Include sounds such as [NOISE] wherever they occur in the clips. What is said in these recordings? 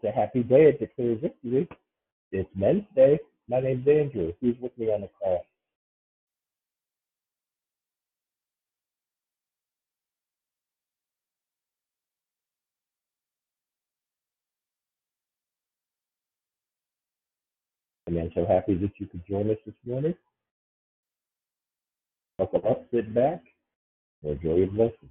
It's a happy day at Declare Victory. It's Men's Day. My name's Andrew. Who's with me on the call? And I'm so happy that you could join us this morning. Buckle up, sit back, and enjoy your blessing.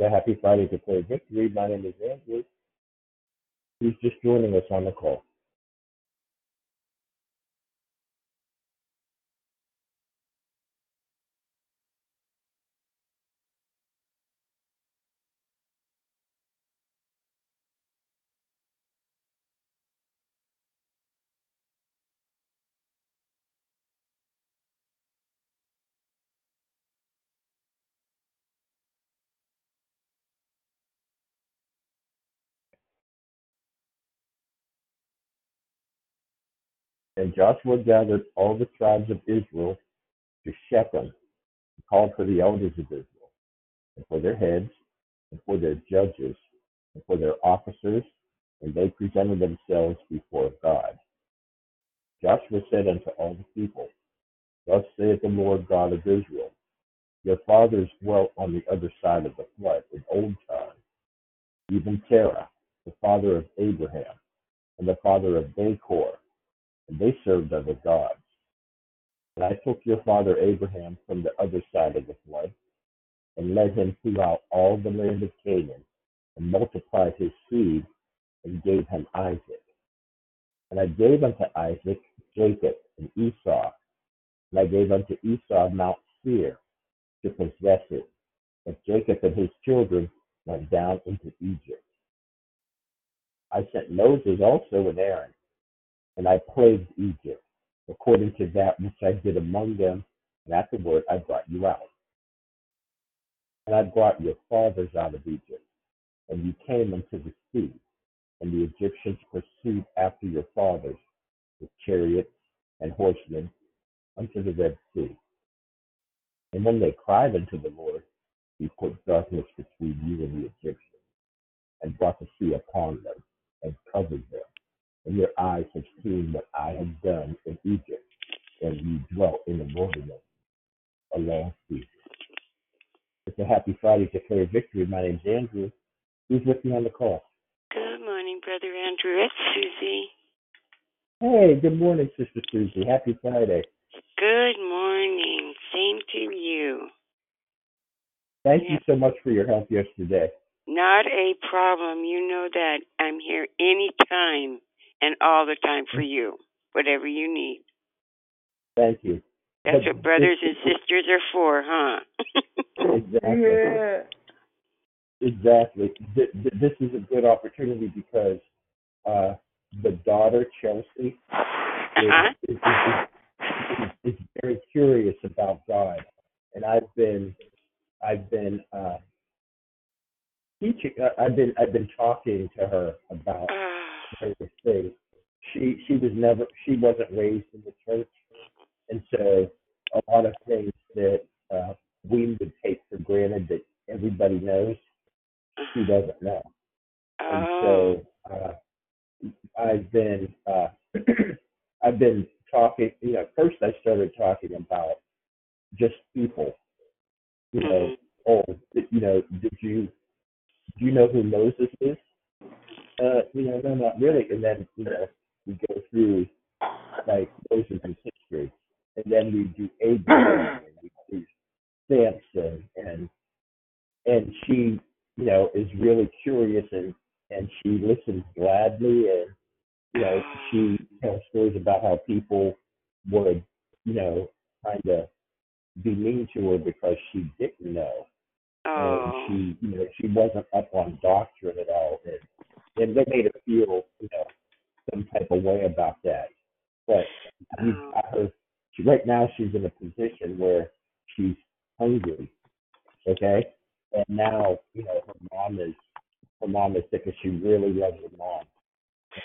So happy Friday, Declare Victory. My name is Andrew. Who's just joining us on the call? And Joshua gathered all the tribes of Israel to Shechem and called for the elders of Israel, and for their heads, and for their judges, and for their officers, and they presented themselves before God. Joshua said unto all the people, Thus saith the Lord God of Israel, Your fathers dwelt on the other side of the flood in old time, even Terah, the father of Abraham, and the father of Nachor, and they served other gods. And I took your father Abraham from the other side of the flood, and led him throughout all the land of Canaan, and multiplied his seed, and gave him Isaac. And I gave unto Isaac Jacob and Esau, and I gave unto Esau Mount Seir to possess it. But Jacob and his children went down into Egypt. I sent Moses also and Aaron, and I plagued Egypt, according to that which I did among them, and afterward I brought you out. And I brought your fathers out of Egypt, and you came unto the sea, and the Egyptians pursued after your fathers with chariots and horsemen unto the Red Sea. And when they cried unto the Lord, he put darkness between you and the Egyptians, and brought the sea upon them, and covered them. And your eyes have seen what I have done in Egypt, and you dwelt in the wilderness a long season. It's a happy Friday to declare victory. My name's Andrew. Who's with me on the call? Good morning, Brother Andrew. It's Susie. Hey, good morning, Sister Susie. Happy Friday. Good morning. Same to you. Thank Yeah. you so much for your help yesterday. Not a problem. You know that I'm here anytime and all the time for you, whatever you need. Thank you. That's what brothers and sisters are for, huh? [LAUGHS] Exactly. Yeah. Exactly. Th- th- This is a good opportunity because uh, the daughter, Chelsea, is, Uh-huh. is, is, is, is very curious about God. And I've been, I've been, uh, teaching, uh, I've been, I've been talking to her about Ah, various things. She, she was never, she wasn't raised in the church. And so a lot of things that uh, we would take for granted that everybody knows, she doesn't know. And oh. so uh, I've been uh, [CLEARS THROAT] I've been talking. You know, first I started talking about just people. You know, oh, you know, did you do you know who Moses is? Uh, you know, no, not really. And then you know, we go through like Moses' history, and then we do Abraham, and we do Samson, and and she, you know, is really curious and and she listens gladly and you know she tells stories about how people would you know kind of be mean to her because she didn't know Oh. and she you know she wasn't up on doctrine at all and and they made her feel you know some type of way about that but Oh. got her right now she's in a position where she's hungry. Okay, and now you know her mom is her mom is sick, and she really loves her mom,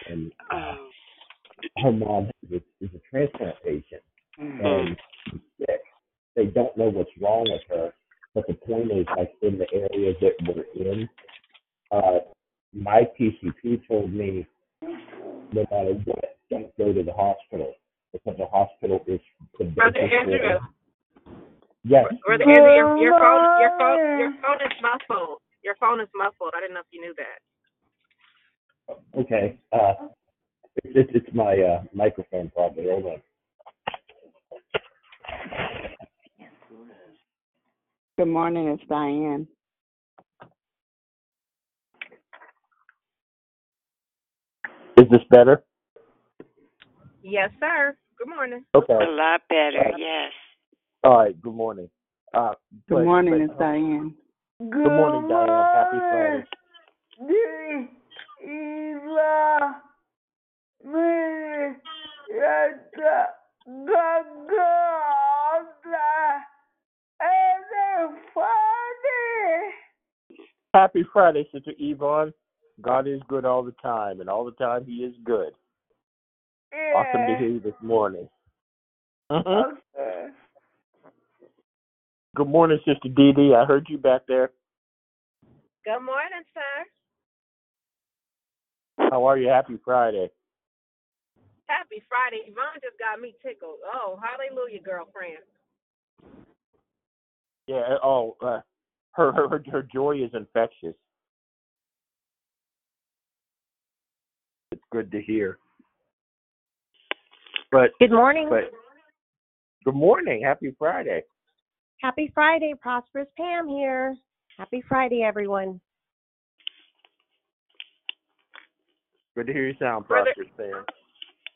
and uh, her mom is a, is a transplant patient, Mhm. and she's sick. They don't know what's wrong with her, but the point is, like in the area that we're in, uh, my PCP told me no matter what, don't go to the hospital because the hospital is the Brother basis Andrew, for- Yes, Brother Andrew, your, your phone, your phone, your phone is muffled. Your phone is muffled. I didn't know if you knew that. okay. Uh, it's it's, it's my uh, microphone probably. Hold on. Good morning, it's Diane. Is this better? Yes, sir. Good morning. Okay. A lot better, yes. All right. Good morning. Uh, Good but- morning, but, it's Diane. Good morning, Diane. Happy Friday. Happy Friday, Sister Yvonne. God is good all the time, and all the time He is good. Awesome to hear you this morning. Mhm. Good morning, Sister Dee Dee. I heard you back there. Good morning, sir. How are you? Happy Friday. Happy Friday. Yvonne just got me tickled. Oh, hallelujah, girlfriend. Yeah. Oh, uh, her her her joy is infectious. Good to hear. But Good morning. but good morning. Happy Friday. Happy Friday, Prosperous Pam here. Happy Friday, everyone. Good to hear you sound Brother- prosperous, Pam.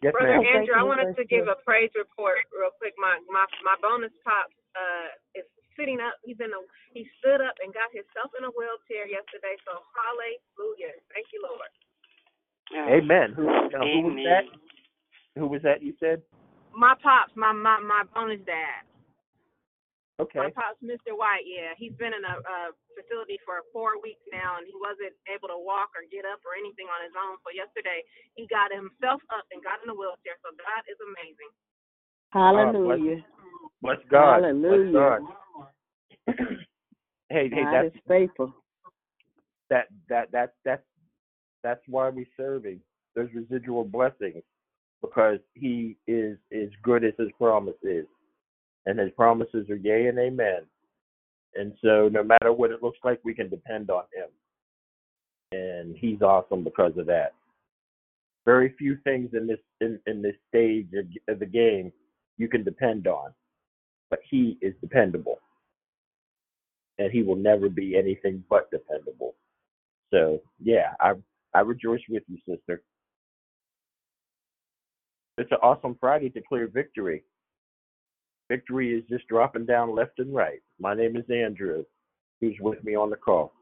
Yes, Brother ma'am. Great Andrew, I wanted to give a praise report real quick. My my my bonus pop uh is sitting up. He's in a he stood up and got himself in a wheelchair yesterday. So hallelujah. Thank you, Lord. Oh, Amen. Who, now, who was that? Who was that? You said? My pops, my my my bonus dad. Okay. My pops, Mr. White, yeah, he's been in a, a facility for four weeks now, and he wasn't able to walk or get up or anything on his own. So yesterday, he got himself up and got in a wheelchair. So God is amazing. Hallelujah. Bless God. Hallelujah. Bless God. [CLEARS THROAT] hey, hey, God that's is faithful. that that that that's that's why we serving. There's residual blessings because he is as good as his promise is. And his promises are yea and amen. And so no matter what it looks like, we can depend on him. And he's awesome because of that. Very few things in this in, in this stage of, of the game you can depend on. But he is dependable. And he will never be anything but dependable. So yeah, I I rejoice with you, sister. It's an awesome Friday to clear victory. Victory is just dropping down left and right. My name is Andrew, who's with me on the call.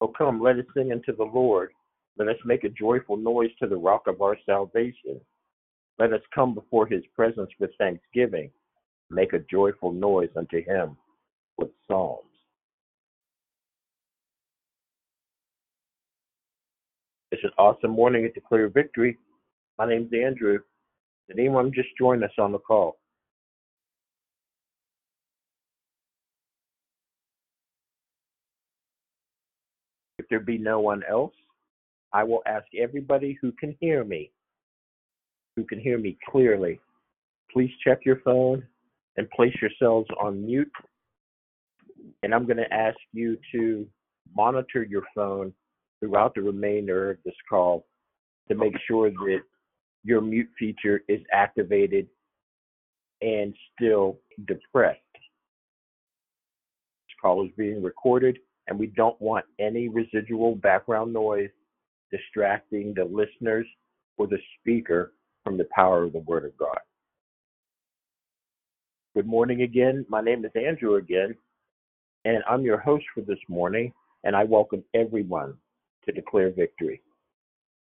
Oh, come, let us sing unto the Lord. Let us make a joyful noise to the rock of our salvation. Let us come before his presence with thanksgiving. Make a joyful noise unto him with psalms. It's an awesome morning at Declare Victory. My name's Andrew. Did anyone just join us on the call? If there be no one else, I will ask everybody who can hear me, who can hear me clearly, please check your phone and place yourselves on mute. And I'm going to ask you to monitor your phone throughout the remainder of this call to make sure that your mute feature is activated and still depressed. This call is being recorded, and we don't want any residual background noise distracting the listeners or the speaker from the power of the Word of God. Good morning again. My name is Andrew again, and I'm your host for this morning, and I welcome everyone to Declare Victory.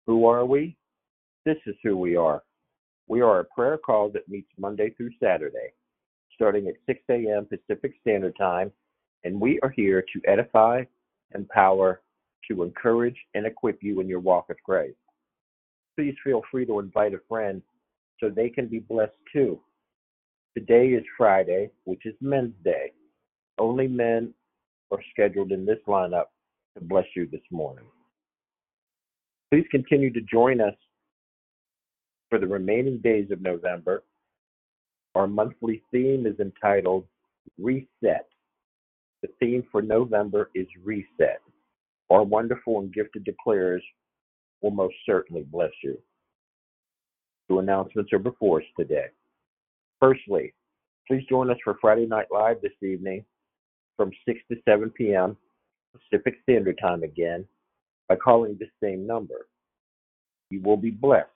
Who are we? This is who we are. We are a prayer call that meets Monday through Saturday, starting at 6 a.m. Pacific Standard Time, and we are here to edify, empower, to encourage, and equip you in your walk of grace. Please feel free to invite a friend so they can be blessed too. Today is Friday, which is Men's Day. Only men are scheduled in this lineup to bless you this morning. Please continue to join us for the remaining days of November. Our monthly theme is entitled Reset. The theme for November is Reset. Our wonderful and gifted declares will most certainly bless you. Two announcements are before us today. Firstly, please join us for Friday Night Live this evening from 6 to 7 p.m. Pacific Standard Time again by calling the same number. You will be blessed.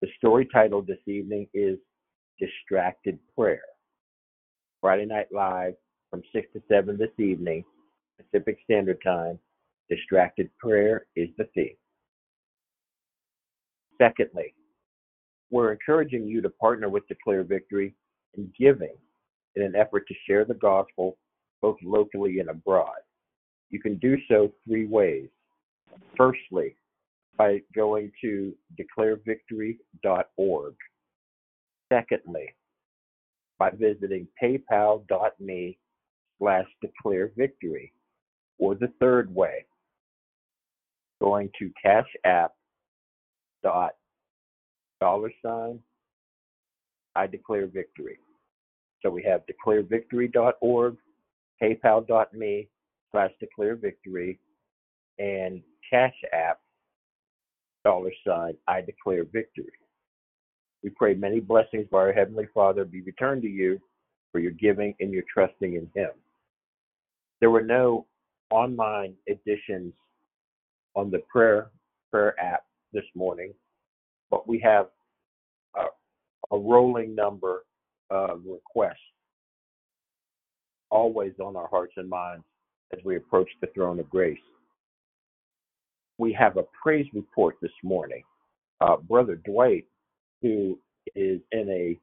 The story titled this evening is Distracted Prayer. Friday Night Live from 6 to 7 this evening, Pacific Standard Time. Distracted prayer is the theme. Secondly, we're encouraging you to partner with Declare Victory in giving in an effort to share the gospel both locally and abroad. You can do so three ways. Firstly, by going to declarevictory.org. Secondly, by visiting paypal.me slash declarevictory. Or the third way, going to Cash App dot dollar sign I declare victory. So we have declarevictory.org, paypal.me slash declare victory, and Cash App dollar sign I declare victory. We pray many blessings by our Heavenly Father be returned to you for your giving and your trusting in Him. There were no online editions on the prayer prayer app this morning, but we have a, a rolling number of requests always on our hearts and minds as we approach the throne of grace. We have a praise report this morning. Uh, Brother Dwight, who is in a,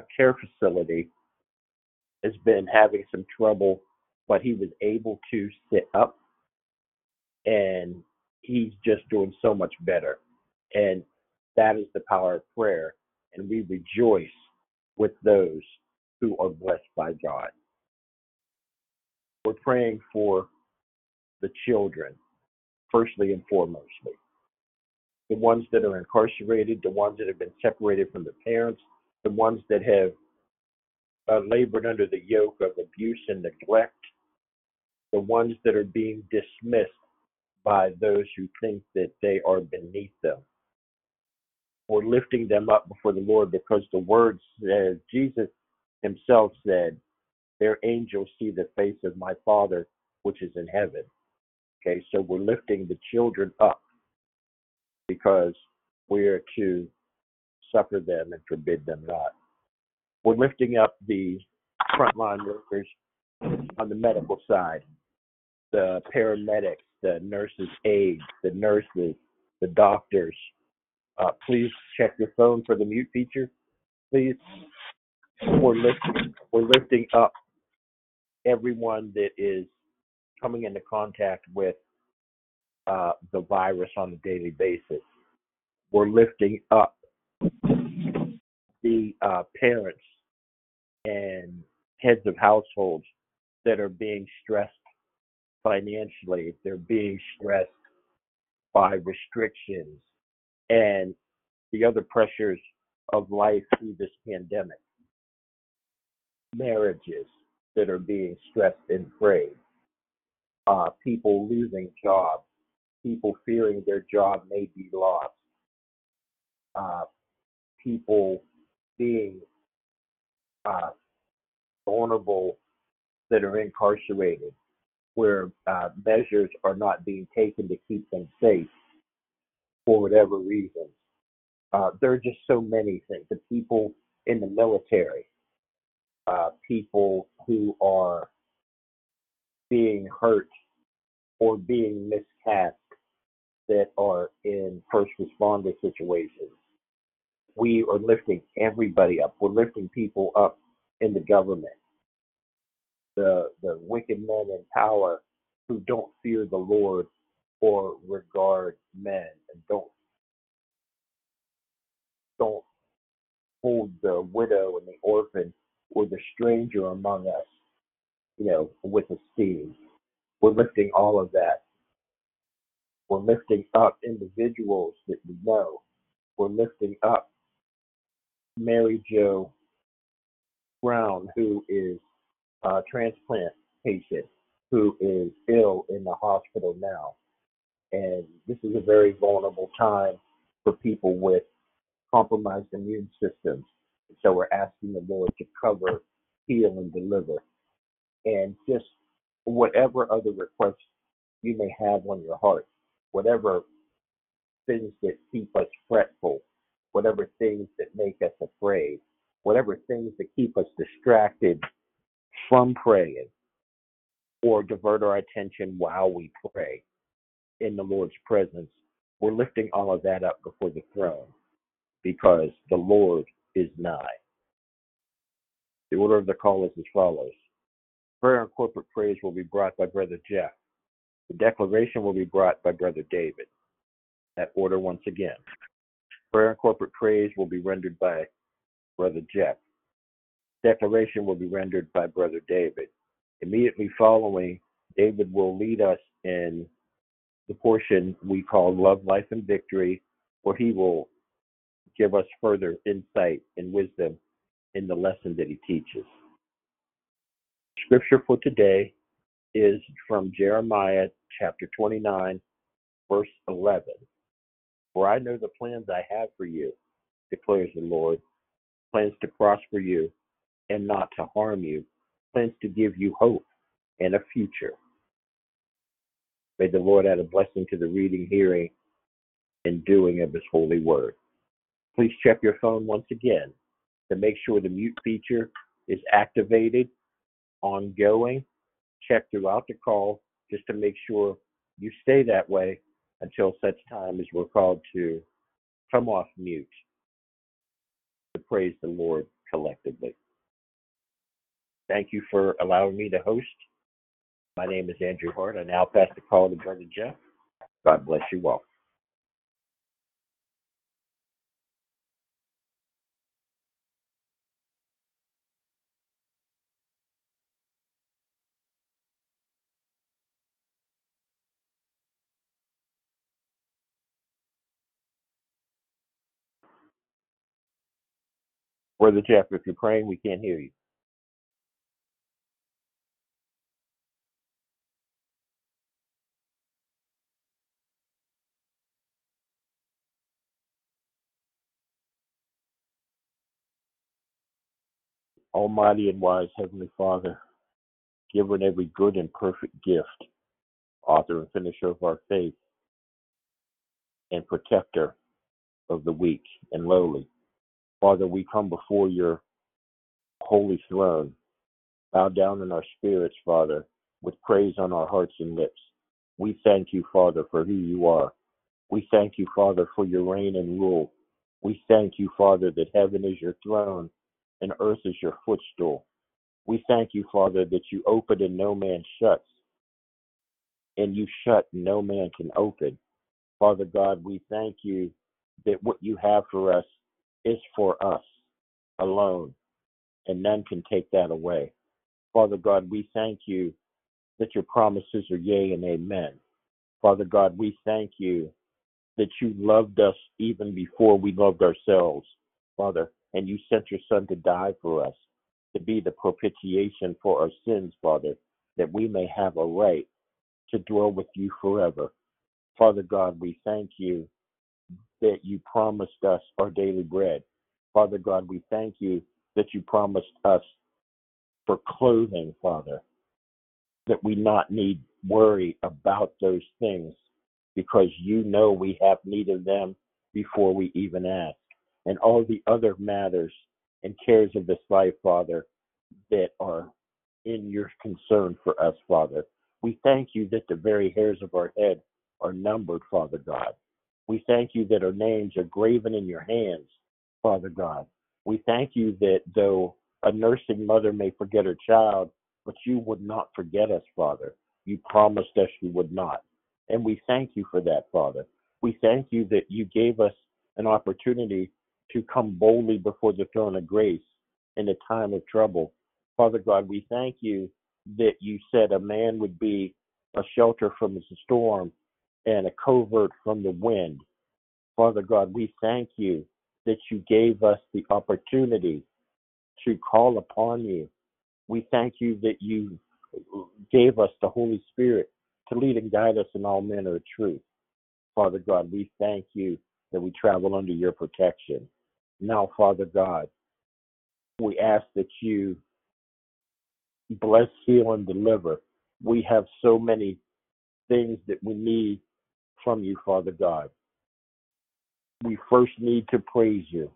a care facility, has been having some trouble, but he was able to sit up and he's just doing so much better. And that is the power of prayer. And we rejoice with those who are blessed by God. We're praying for the children, firstly and foremostly. The ones that are incarcerated, the ones that have been separated from their parents, the ones that have uh, labored under the yoke of abuse and neglect, the ones that are being dismissed by those who think that they are beneath them. We're lifting them up before the Lord because the word says, Jesus himself said, Their angels see the face of my Father which is in heaven. Okay, so we're lifting the children up because we are to suffer them and forbid them not. We're lifting up the frontline workers on the medical side, the paramedics, the nurses' aides, the nurses, the doctors. Uh, please check your phone for the mute feature, please. We're lifting, we're lifting up everyone that is coming into contact with uh, the virus on a daily basis. We're lifting up the uh, parents and heads of households that are being stressed financially, they're being stressed by restrictions and the other pressures of life through this pandemic. Marriages that are being stressed and frayed, uh, people losing jobs, people fearing their job may be lost, uh, people being uh, vulnerable that are incarcerated, where uh, measures are not being taken to keep them safe for whatever reason. Uh, there are just so many things. The people in the military uh, people who are being hurt or being miscast that are in first responder situations. We are lifting everybody up. We're lifting people up in the government, the the wicked men in power who don't fear the Lord or regard men and don't don't hold the widow and the orphan or the stranger among us, you know, with esteem. We're lifting all of that. We're lifting up individuals that we know. We're lifting up Mary Jo Brown, who is a transplant patient, who is ill in the hospital now. And this is a very vulnerable time for people with compromised immune systems. So we're asking the Lord to cover, heal, and deliver. And just whatever other requests you may have on your heart, whatever things that keep us fretful, whatever things that make us afraid, whatever things that keep us distracted from praying or divert our attention while we pray in the Lord's presence, we're lifting all of that up before the throne because the Lord is nigh. The order of the call is as follows Prayer and corporate praise will be brought by Brother Jeff. The declaration will be brought by Brother David. That order once again. Prayer and corporate praise will be rendered by Brother Jeff. Declaration will be rendered by Brother David. Immediately following, David will lead us in the portion we call Love, Life, and Victory, where he will give us further insight and wisdom in the lesson that he teaches. Scripture for today is from Jeremiah chapter 29, verse 11. For I know the plans I have for you, declares the Lord plans to prosper you and not to harm you, plans to give you hope and a future. May the Lord add a blessing to the reading, hearing, and doing of his holy word. Please check your phone once again to make sure the mute feature is activated, ongoing. Check throughout the call just to make sure you stay that way until such time as we're called to come off mute to praise the Lord collectively. Thank you for allowing me to host. My name is Andrew Hart. I now pass the call to Brother Jeff. God bless you all. Brother Jeff, if you're praying, we can't hear you. Almighty and wise Heavenly Father, giver of every good and perfect gift, author and finisher of our faith, and protector of the weak and lowly. Father, we come before your holy throne, bow down in our spirits, Father, with praise on our hearts and lips. We thank you, Father, for who you are. We thank you, Father, for your reign and rule. We thank you, Father, that heaven is your throne and earth is your footstool. We thank you, Father, that you open and no man shuts, and you shut and no man can open. Father God, we thank you that what you have for us is for us alone, and none can take that away. Father God, we thank you that your promises are yea and amen. Father God, we thank you that you loved us even before we loved ourselves, Father and you sent your Son to die for us, to be the propitiation for our sins, Father, that we may have a right to dwell with you forever. Father God, we thank you that you promised us our daily bread. Father God, we thank you that you promised us for clothing, Father, that we not need worry about those things because you know we have need of them before we even ask and all the other matters and cares of this life, Father, that are in your concern for us, Father. We thank you that the very hairs of our head are numbered, Father God. We thank you that our names are graven in your hands, Father God. We thank you that though a nursing mother may forget her child, but you would not forget us, Father. You promised us you would not. And we thank you for that, Father. We thank you that you gave us an opportunity to come boldly before the throne of grace in a time of trouble. Father God, we thank you that you said a man would be a shelter from the storm and a covert from the wind. Father God, we thank you that you gave us the opportunity to call upon you. We thank you that you gave us the Holy Spirit to lead and guide us in all manner of truth. Father God, we thank you that we travel under your protection. Now, Father God, we ask that you bless, heal, and deliver. We have so many things that we need from you, Father God. We first need to praise you.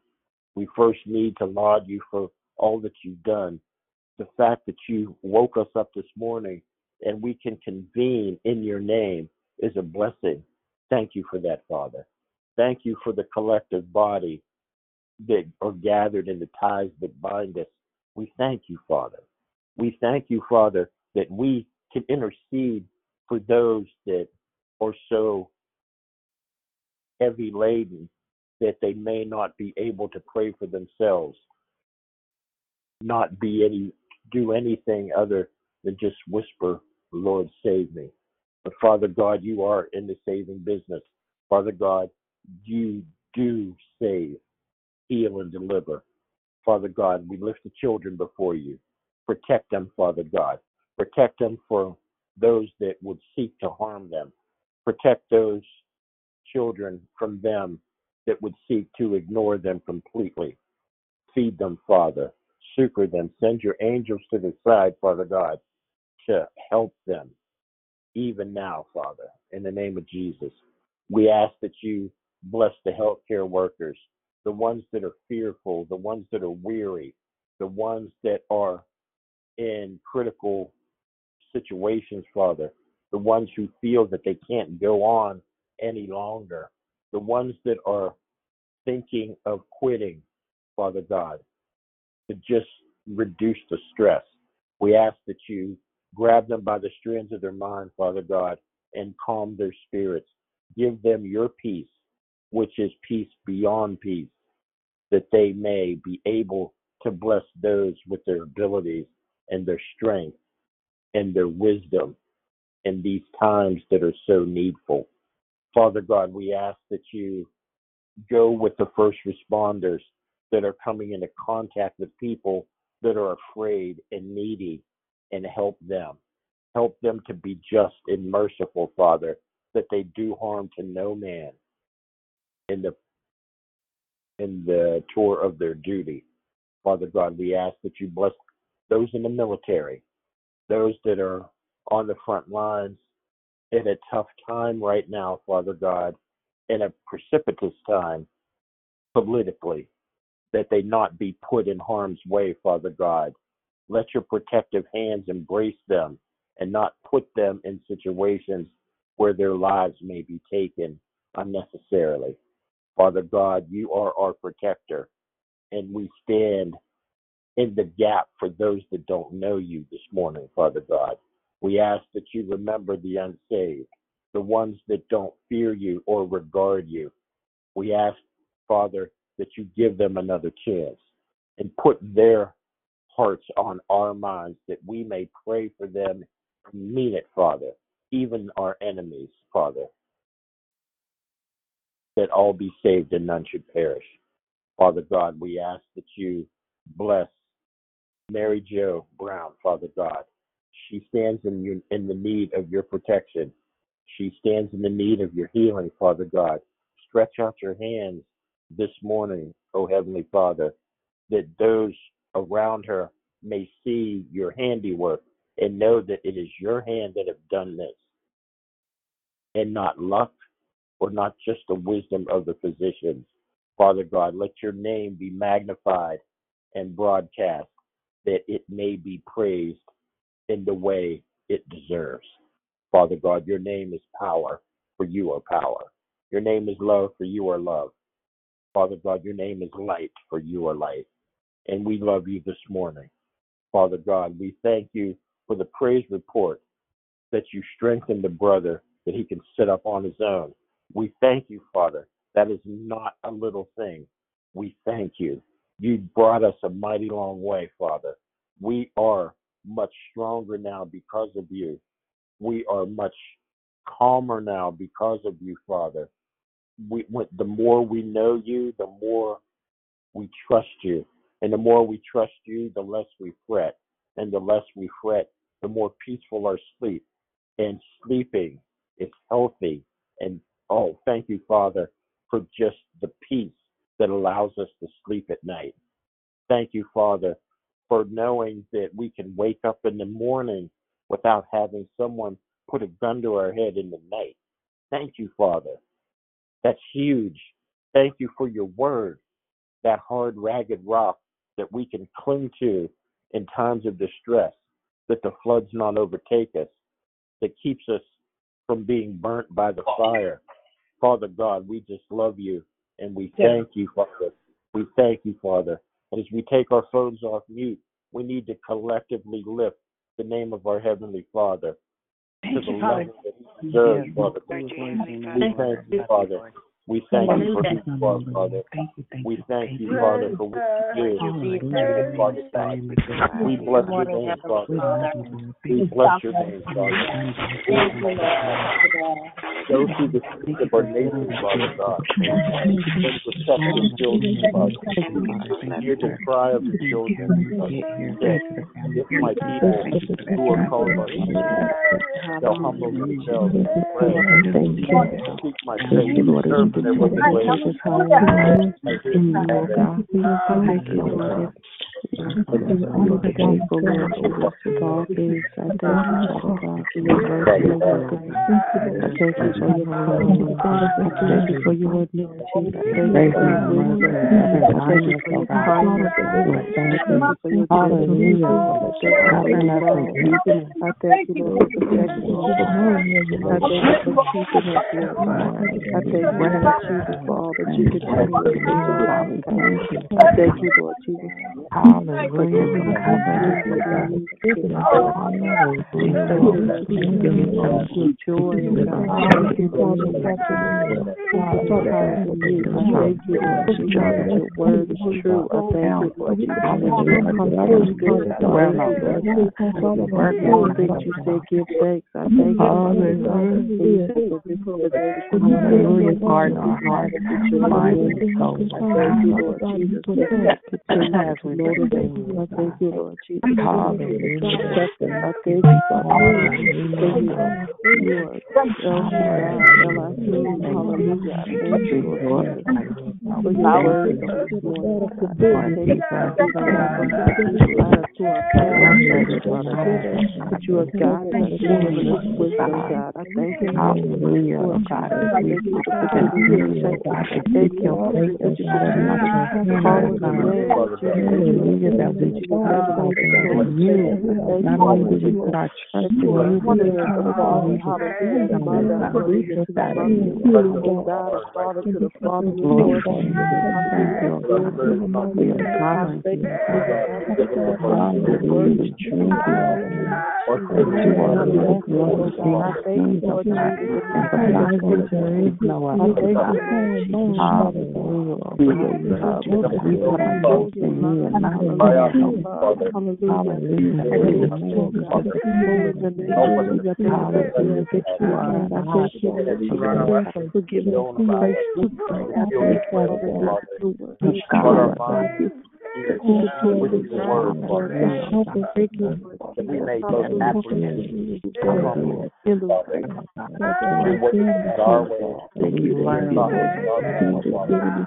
We first need to laud you for all that you've done. The fact that you woke us up this morning and we can convene in your name is a blessing. Thank you for that, Father. Thank you for the collective body that are gathered in the ties that bind us. We thank you, Father. We thank you, Father, that we can intercede for those that are so heavy laden that they may not be able to pray for themselves, not be any do anything other than just whisper, Lord, save me. But Father God, you are in the saving business. Father God, you do save, heal, and deliver. Father God, we lift the children before you. Protect them, Father God. Protect them for those that would seek to harm them. Protect those children from them that would seek to ignore them completely. Feed them, Father. Succor them. Send your angels to the side, Father God, to help them even now, Father, in the name of Jesus. We ask that you bless the healthcare workers, the ones that are fearful, the ones that are weary, the ones that are in critical situations, Father, the ones who feel that they can't go on any longer, the ones that are thinking of quitting, Father God, to just reduce the stress. We ask that you grab them by the strands of their mind, Father God, and calm their spirits. Give them your peace, which is peace beyond peace, that they may be able to bless those with their abilities and their strength and their wisdom in these times that are so needful. Father God, we ask that you go with the first responders that are coming into contact with people that are afraid and needy and help them. Help them to be just and merciful, Father, that they do harm to no man in the in the tour of their duty. Father God, we ask that you bless those in the military, those that are on the front lines in a tough time right now, Father God, in a precipitous time politically, that they not be put in harm's way, Father God. Let your protective hands embrace them and not put them in situations where their lives may be taken unnecessarily. Father God, you are our protector, and we stand in the gap for those that don't know you this morning, Father God. We ask that you remember the unsaved, the ones that don't fear you or regard you. We ask, Father, that you give them another chance and put their hearts on our minds that we may pray for them and mean it, Father, even our enemies, Father, that all be saved and none should perish. Father God, we ask that you bless Mary Jo Brown, Father God. She stands in, your, in the need of your protection. She stands in the need of your healing, Father God. Stretch out your hands this morning, O Heavenly Father, that those around her may see your handiwork and know that it is your hand that have done this and not luck or not just the wisdom of the physicians. Father God, let your name be magnified and broadcast that it may be praised in the way it deserves. Father God, your name is power, for you are power. Your name is love, for you are love. Father God, your name is light, for you are light. And we love you this morning. Father God, we thank you for the praise report that you strengthened the brother that he can sit up on his own. We thank you, Father. That is not a little thing. We thank you. You brought us a mighty long way, Father. We are much stronger now because of you. We are much calmer now because of you, Father. We, the more we know you, the more we trust you. And the more we trust you, the less we fret. And the less we fret, the more peaceful our sleep. And sleeping is healthy. You, Father, for just the peace that allows us to sleep at night. Thank you, Father, for knowing that we can wake up in the morning without having someone put a gun to our head in the night. Thank you, Father. That's huge. Thank you for your word, that hard, ragged rock that we can cling to in times of distress, that the floods not overtake us, that keeps us from being burnt by the fire. Father God, we just love you and we thank you, Father. We thank you, Father. As we take our phones off mute, we need to collectively lift the name of our Heavenly Father to the level that He deserves, Father. Heavenly We Father, thank you, Father. We thank you for who you are, Father. We thank you, Father, for what you do. Father God. We bless your name, Father. We bless your name, Father. Go through the streets of our nation, Father God. And protect your children, Father. Hear the cry of the children, Father. That if my people who are called by my name shall humble themselves and pray, seek my the church of hallelujah in the God. We will come back and worship. I. Thank you, thank you, Lord, for give our Lord, Lord, heirs and joint all Christ, God. Hallelujah, God. We pray for sickness, awareness within us, God, and we yield to your spirit, oh God. We give, oh God, and obey, obey, oh God. Hallelujah. Hallelujah. For sure we glorify the highest praise. So we give you the highest praise. Hallelujah. Hallelujah. Without ceasing. Hallelujah. Let not our prayers be uh, granted. for our voices, God. Hallelujah. Let them allow you to be intentional of praise and worship, oh God. Hallelujah. The greatest thing is deep relationship with you, oh God. Lord Jesus. Thank you, Lord. Thank you. Thank you, Lord. You are near and present help, oh God, at all times, oh. Hallelujah. You. Thank you. Thank you, Father God, that you us work, oh God. Thank you, Your way, Thank you,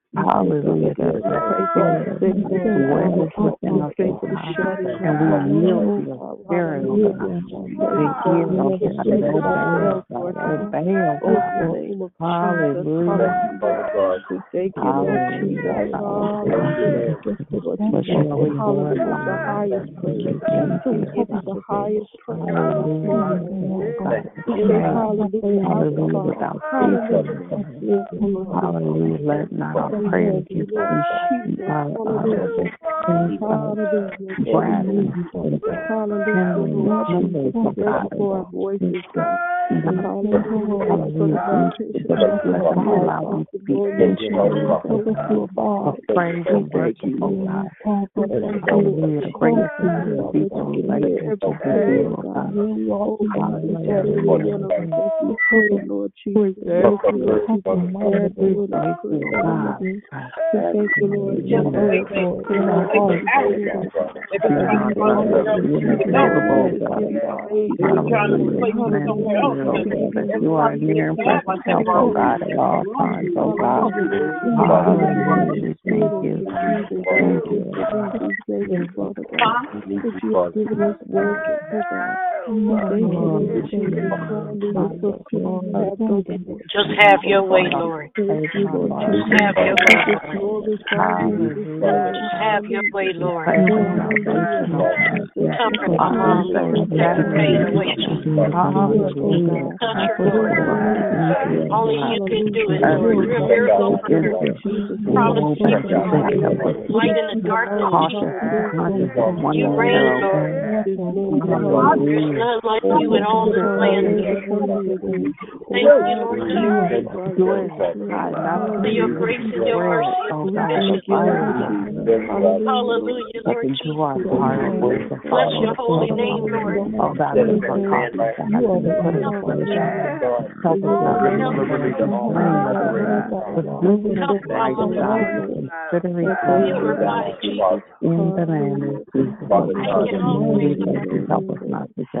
worker. Promise keeper. Light in the darkness. Cautious and conscious of one You another, reign, oh Lord. God. There's none like you in all the land. Thank you, Lord Jesus. Do it, God, not Grace and your prayer, mercy. oh God, the fire of God. Hallelujah, That Lord. can do our Jesus. part of the Bless Father. your holy name, Lord. Oh God, we for coffee, God, and put it Help in us, the Help us not to Help us. remember to bring but do it Help right, all of God. us. Considering Heal her God. body, Jesus. In the name of Jesus, oh Take God, it all away, we thank you. Help us not to judge. In your name I pray. Hallelujah, oh God. Help us, oh God, not to, hallelujah, choose and choose our emotions, oh God. Hallelujah, oh God, for making the right decision, oh God, not to think of you, oh God, but to look to you, oh God. So our thankfulness of our faith, oh God. Whoever needs present help at all times, oh God. Hallelujah. This is the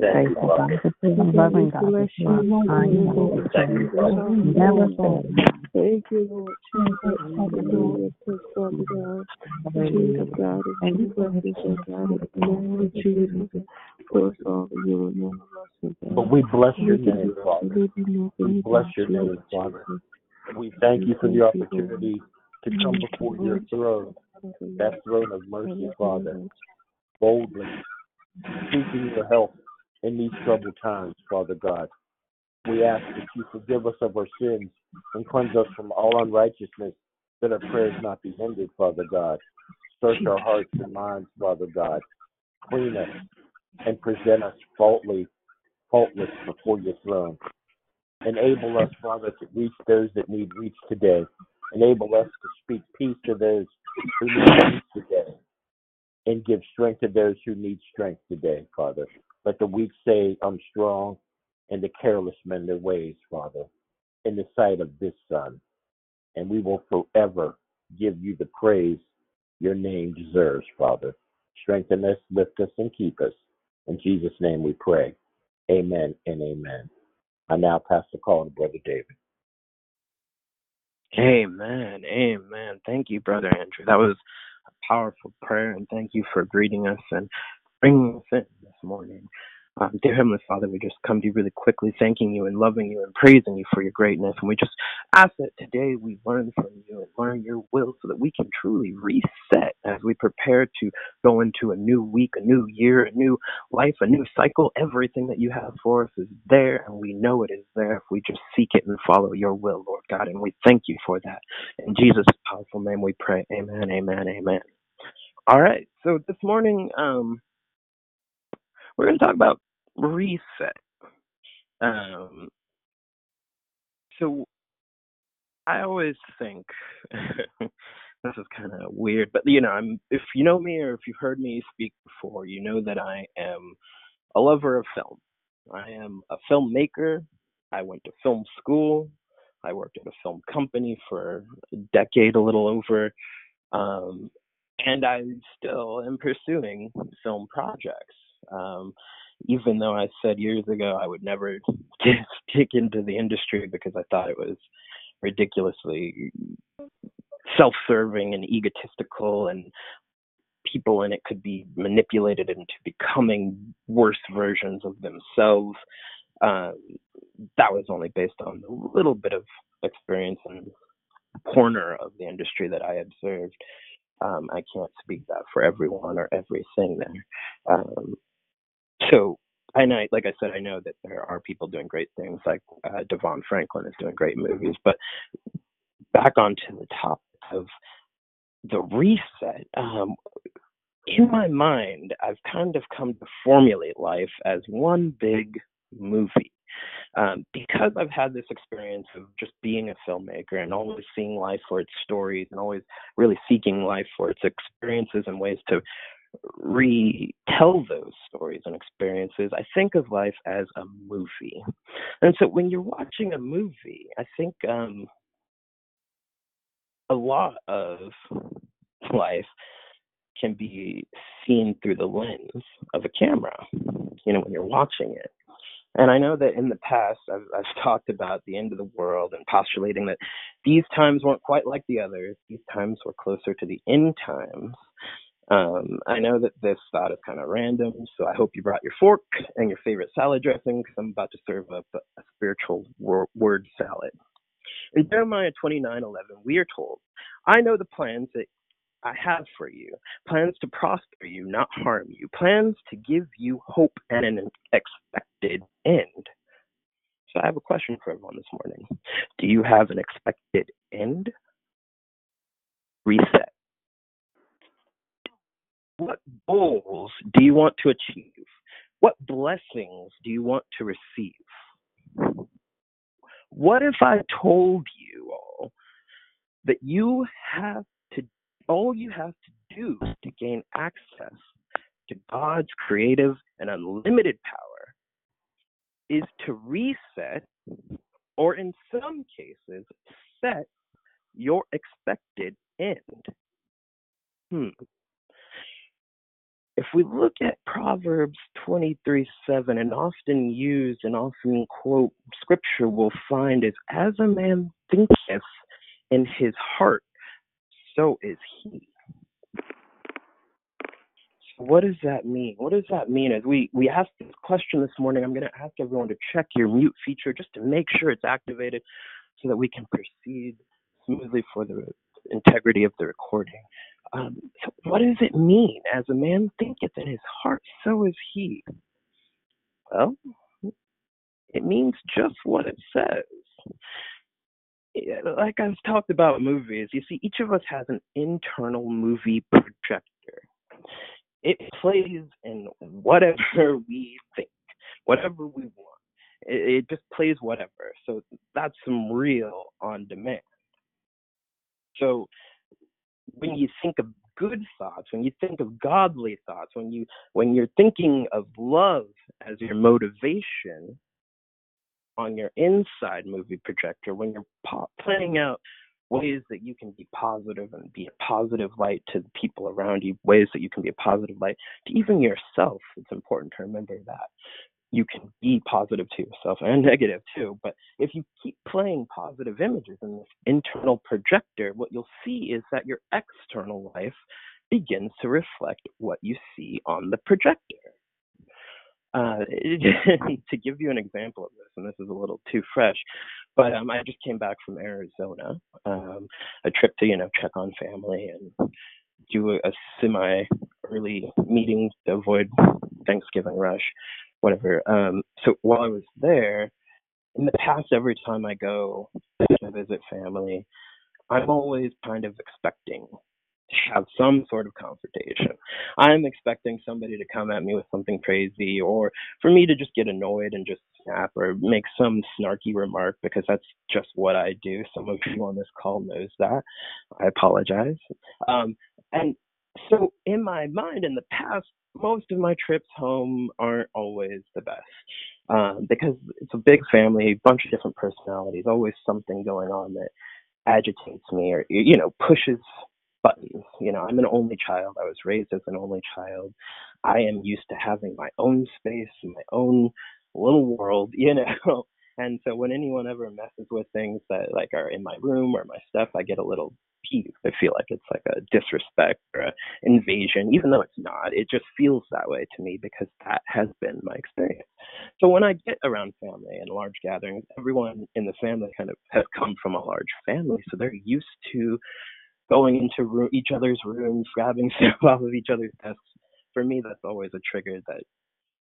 faithful, God. That you are loving, God. That you are kind, God. Never fail. Thank you, Lord Hallelujah. Thank Father God. Jesus, God, and you blessings, oh God, in the name of Jesus. For us all, you and us, oh But we bless your name, Father. We bless your name, Father. We thank you for the opportunity to come before your throne, that throne of mercy, Father, boldly, seeking your help in these troubled times, Father God. We ask that you forgive us of our sins and cleanse us from all unrighteousness, that our prayers not be hindered, Father God. Search our hearts and minds, Father God. Clean us and present us faultly, faultless before your throne. Enable us, Father, to reach those that need reach today. Enable us to speak peace to those who need peace today. And give strength to those who need strength today, Father. Let the weak say, I'm strong, and the careless mend their ways, Father, in the sight of this Son. And we will forever give you the praise your name deserves, Father. Strengthen us, lift us, and keep us. In Jesus' name we pray. Amen and amen. I now pass the call to Brother David. Amen. Amen. Thank you, Brother Andrew. That was a powerful prayer, and thank you for greeting us and bringing us in morning. Um, dear Heavenly Father, we just come to you really quickly, thanking you and loving you and praising you for your greatness. And we just ask that today we learn from you and learn your will so that we can truly reset as we prepare to go into a new week, a new year, a new life, a new cycle. Everything that you have for us is there, and we know it is there if we just seek it and follow your will, Lord God. And we thank you for that. In Jesus' powerful name we pray. Amen, amen, amen. All right. So this morning, um, we're going to talk about reset. Um, so I always think [LAUGHS] this is kind of weird, but you know, I'm if you know me or if you've heard me speak before, you know that I am a lover of film. I am a filmmaker. I went to film school. I worked at a film company for a decade, a little over, um, and I still am pursuing film projects. Um, even though I said years ago I would never [LAUGHS] stick into the industry because I thought it was ridiculously self-serving and egotistical and people in it could be manipulated into becoming worse versions of themselves. Um, that was only based on a little bit of experience and corner of the industry that i observed. Um, i can't speak that for everyone or everything there. Um, so and I, like I said, I know that there are people doing great things, like uh, DeVon Franklin is doing great movies. But back onto the top of the reset, um, in my mind, I've kind of come to formulate life as one big movie. Um, because I've had this experience of just being a filmmaker and always seeing life for its stories and always really seeking life for its experiences and ways to retell those stories and experiences, I think of life as a movie. And so when you're watching a movie, I think um, a lot of life can be seen through the lens of a camera, you know, when you're watching it. And I know that in the past, I've, I've [LAUGHS] talked about the end of the world and postulating that these times weren't quite like the others. These times were closer to the end times. Um, I know that this thought is kind of random, so I hope you brought your fork and your favorite salad dressing because I'm about to serve up a, spiritual wor- word salad. In Jeremiah 29:11, we are told, "I know the plans that I have for you, plans to prosper you, not harm you, plans to give you hope and an expected end." So I have a question for everyone this morning. Do you have an expected end? Reset. What goals do you want to achieve? What blessings do you want to receive? What if I told you all that you have to, all you have to do to gain access to God's creative and unlimited power is to reset, or in some cases, set your expected end? Hmm if we look at Proverbs 23 7, and often used and often quote scripture, we'll find is as a man thinketh in his heart, so is he. So what does that mean? What does that mean? As we, we asked this question this morning, I'm going to ask everyone to check your mute feature just to make sure it's activated so that we can proceed smoothly for the integrity of the recording. Um, so what does it mean? As a man thinketh in his heart, so is he. Well, it means just what it says. Like I've talked about movies, you see, each of us has an internal movie projector. It plays in whatever [LAUGHS] we think, whatever we want. It, it just plays whatever. So that's some real on demand. So when you think of good thoughts, when you think of godly thoughts, when you when you're thinking of love as your motivation on your inside movie projector, when you're po- planning out ways that you can be positive and be a positive light to the people around you, ways that you can be a positive light to even yourself, it's important to remember that you can be positive to yourself and [LAUGHS] negative too. But if you keep playing positive images in this internal projector, what you'll see is that your external life begins to reflect what you see on the projector. Uh, [LAUGHS] to give you an example of this, and this is a little too fresh, but um, I just came back from Arizona, um, a trip to you know check on family and do to a semi early meeting to avoid Thanksgiving rush, whatever. Um, so while I was there, in the past, every time I go to visit family, I'm always kind of expecting to have some sort of confrontation. I'm expecting somebody to come at me with something crazy or for me to just get annoyed and just snap or make some snarky remark because that's just what I do. Some of you on this call knows that. I apologize. Um, and so in my mind in the past, most of my trips home aren't always the best um, because it's a big family, a bunch of different personalities, always something going on that agitates me or you know pushes buttons. You know, I'm an only child. I was raised as an only child. I am used to having my own space, my own little world, [LAUGHS] you know. And so when anyone ever messes with things that like are in my room or my stuff, I get a little I feel like it's like a disrespect or an invasion, even though it's not. It just feels that way to me because that has been my experience. So when I get around family and large gatherings, everyone in the family kind of has come from a large family, so they're used to going into room, each other's rooms, grabbing [LAUGHS] stuff off of each other's desks. For me, that's always a trigger that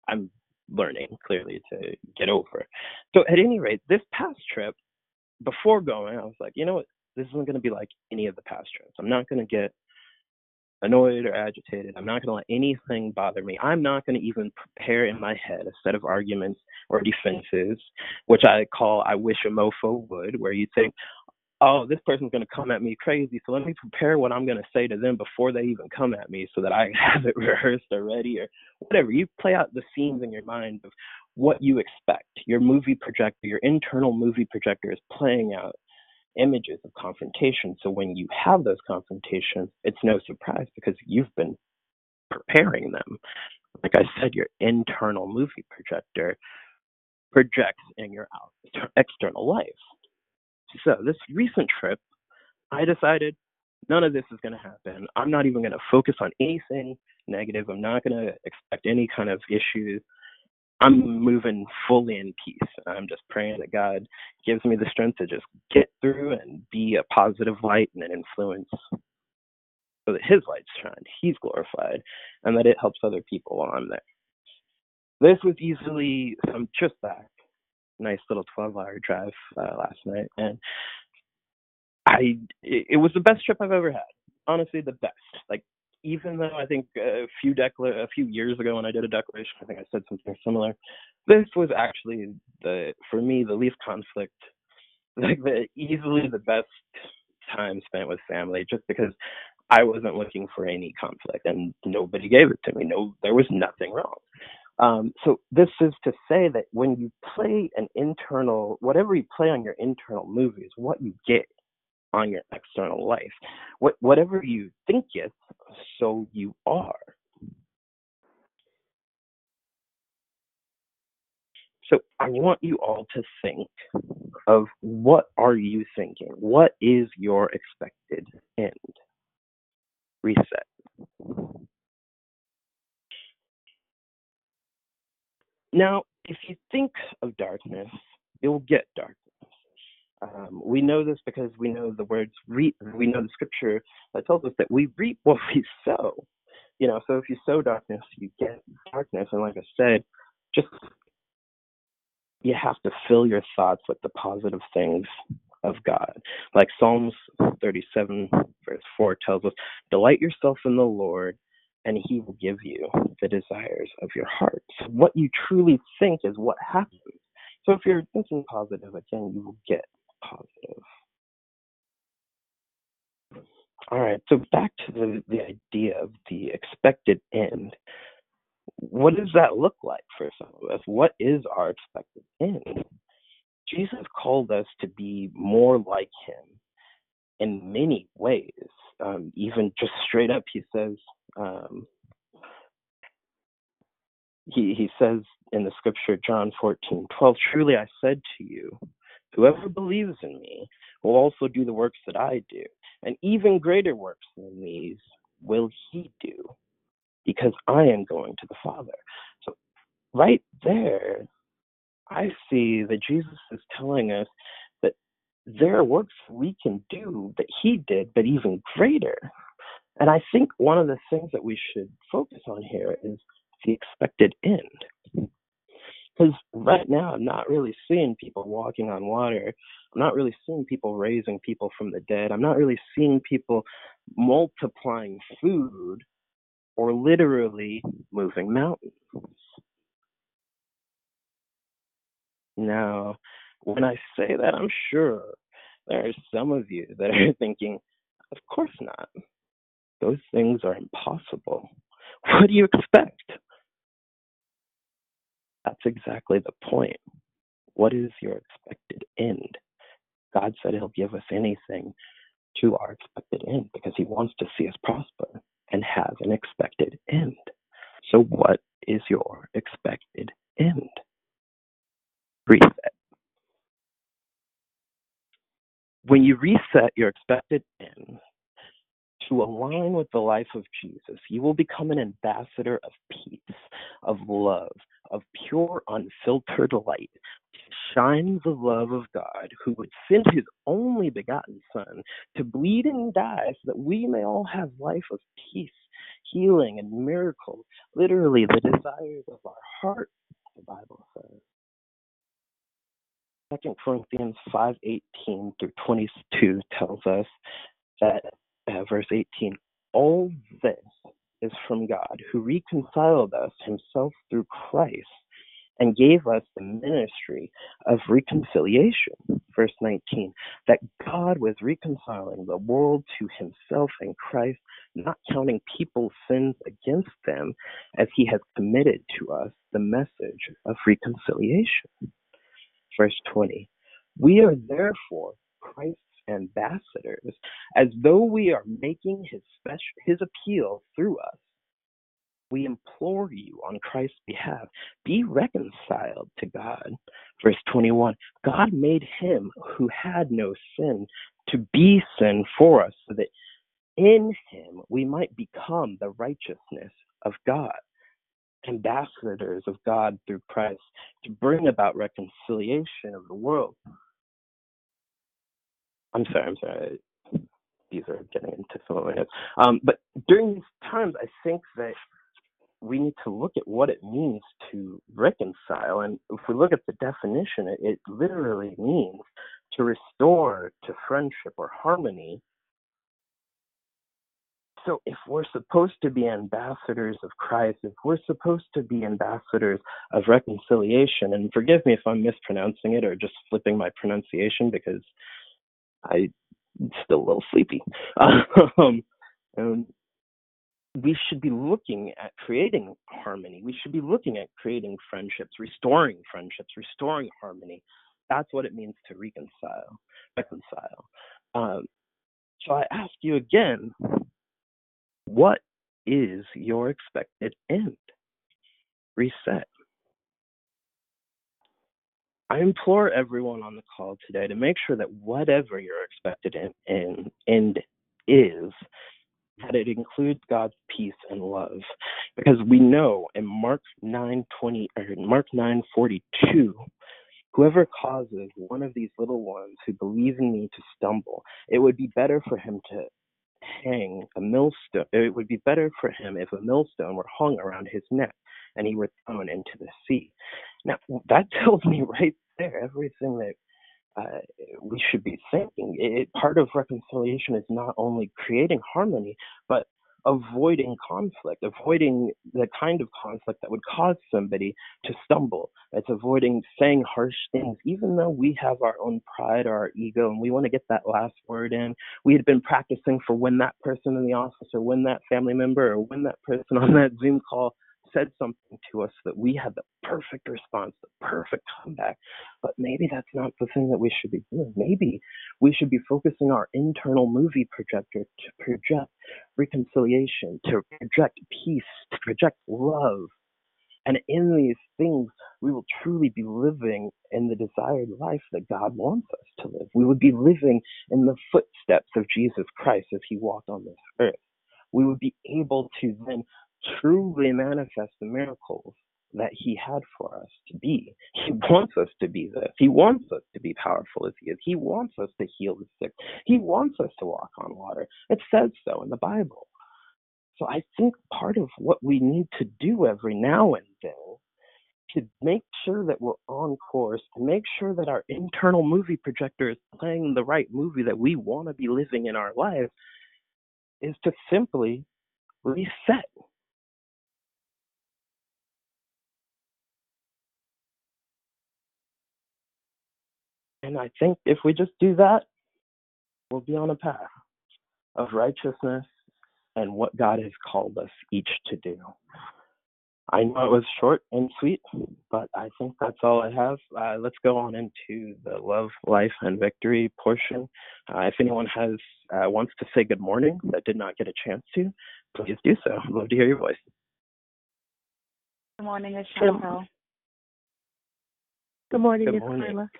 I'm learning clearly to get over. So at any rate, this past trip, before going, I was like, you know what, this isn't going to be like any of the past trips. I'm not going to get annoyed or agitated. I'm not going to let anything bother me. I'm not going to even prepare in my head a set of arguments or defenses, which I call I wish a mofo would, where you think, oh, this person's going to come at me crazy. So let me prepare what I'm going to say to them before they even come at me so that I [LAUGHS] have it rehearsed already or whatever. You play out the scenes in your mind of what you expect. Your movie projector, your internal movie projector is playing out images of confrontation. So when you have those confrontations, it's no surprise because you've been preparing them. Like I said, your internal movie projector projects in your external life. So this recent trip, I decided none of this is going to happen. I'm not even going to focus on anything negative. I'm not going to expect any kind of issues. I'm moving fully in peace. I'm just praying that God gives me the strength to just get through and be a positive light and an influence so that His light shines, He's glorified, and that it helps other people while I'm there. This was easily some just back nice little 12 hour drive uh, last night and i it, it was the best trip i've ever had honestly the best like even though i think a few decla- a few years ago when i did a declaration i think i said something similar this was actually the for me the least conflict [LAUGHS] like the easily the best time spent with family just because I wasn't looking for any conflict and nobody gave it to me. No, there was nothing wrong. Um, so this is to say that when you play an internal, whatever you play on your internal movie is what you get on your external life. What, whatever you think it, so you are. So I want you all to think of what are you thinking? What is your expected end? Reset. Now, if you think of darkness, you'll get darkness. Um, we know this because we know the words reap. We know the scripture that tells us that we reap what we sow. You know, so if you sow darkness, you get darkness. And like I said, just you have to fill your thoughts with the positive things of God. Like Psalms 37, verse 4 tells us, Delight yourself in the Lord, and he will give you the desires of your heart. What you truly think is what happens. So if you're thinking positive, again, you will get positive. All right, so back to the, the idea of the expected end. What does that look like for some of us? What is our expected end? Jesus called us to be more like him in many ways. Um, even just straight up, he says, um, he, he says in the scripture, John 14, 12, Truly I said to you, whoever believes in me will also do the works that I do, and even greater works than these will he do, because I am going to the Father. So, right there, I see that Jesus is telling us that there are works we can do that he did, but even greater. And I think one of the things that we should focus on here is the expected end. Because right now, I'm not really seeing people walking on water. I'm not really seeing people raising people from the dead. I'm not really seeing people multiplying food or literally moving mountains. Now, when I say that, I'm sure there are some of you that are [LAUGHS] thinking, of course not. Those things are impossible. What do you expect? That's exactly the point. What is your expected end? God said He'll give us anything to our expected end because He wants to see us prosper and have an expected end. So, what is your expected end? Reset. When you reset your expected end to align with the life of Jesus, you will become an ambassador of peace, of love, of pure, unfiltered light. Shine the love of God, who would send his only begotten Son to bleed and die so that we may all have life of peace, healing, and miracles. Literally, the desires of our heart, the Bible says. 2 Corinthians 5:18 through 22 tells us that uh, verse 18 all this is from God who reconciled us himself through Christ and gave us the ministry of reconciliation. Verse 19 that God was reconciling the world to himself in Christ, not counting people's sins against them, as he has committed to us the message of reconciliation. Verse 20 We are therefore Christ's ambassadors, as though we are making his special, his appeal through us. We implore you on Christ's behalf, be reconciled to God. Verse 21 God made him who had no sin to be sin for us, so that in him we might become the righteousness of God ambassadors of God through Christ to bring about reconciliation of the world. I'm sorry, I'm sorry. These are getting into some of my notes. Um, but during these times, I think that we need to look at what it means to reconcile. And if we look at the definition, it, it literally means to restore to friendship or harmony so if we're supposed to be ambassadors of Christ, if we're supposed to be ambassadors of reconciliation, and forgive me if I'm mispronouncing it or just flipping my pronunciation because I'm still a little sleepy. [LAUGHS] Um, and we should be looking at creating harmony. We should be looking at creating friendships, restoring friendships, restoring harmony. That's what it means to reconcile. Reconcile. Um, so I ask you again, what is your expected end? Reset. I implore everyone on the call today to make sure that whatever your expected end, end is, that it includes God's peace and love. Because we know in Mark 9:20 or Mark 9:42, whoever causes one of these little ones who believe in me to stumble, it would be better for him to hang a millstone. It would be better for him if a millstone were hung around his neck and he were thrown into the sea. Now, that [LAUGHS] tells me right there everything that uh, we should be thinking. It, part of reconciliation is not only creating harmony, but avoiding conflict, avoiding the kind of conflict that would cause somebody to stumble. It's avoiding saying harsh things, even though we have our own pride or our ego and we want to get that last word in. We had been practicing for when that person in the office or when that family member or when that person on that Zoom call said something to us that we had the perfect response, the perfect comeback. But maybe that's not the thing that we should be doing. Maybe we should be focusing our internal movie projector to project reconciliation, to project peace, to project love. And in these things, we will truly be living in the desired life that God wants us to live. We would be living in the footsteps of Jesus Christ as he walked on this earth. We would be able to then truly manifest the miracles that he had for us to be. He wants us to be this. He wants us to be powerful as he is. He wants us to heal the sick. He wants us to walk on water. It says so in the Bible. So I think part of what we need to do every now and then to make sure that we're on course, to make sure that our internal movie projector is playing the right movie that we want to be living in our life, is to simply reset. And I think if we just do that, we'll be on a path of righteousness and what God has called us each to do. I know it was short and sweet, but I think that's all I have. Uh, let's go on into the love, life, and victory portion. Uh, if anyone has uh, wants to say good morning that did not get a chance to, please do so. I'd love to hear your voice. Good morning, it's Chantel. Good morning, Good it's morning. Carla.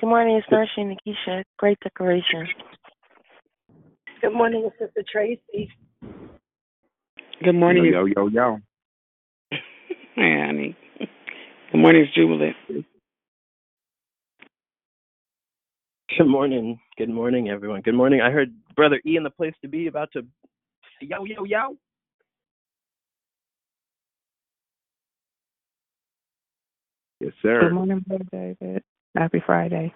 Good morning, it's Narshi and Nikisha. Great decoration. Good morning, it's Sister Tracy. Good morning. Yo, yo, yo, yo. Hey, [LAUGHS] honey. Good morning, it's Jubilee. Good morning. Good morning, everyone. Good morning. I heard Brother E in the place to be about to yo, yo, yo. Yes, sir. Good morning, Brother David. Happy Friday.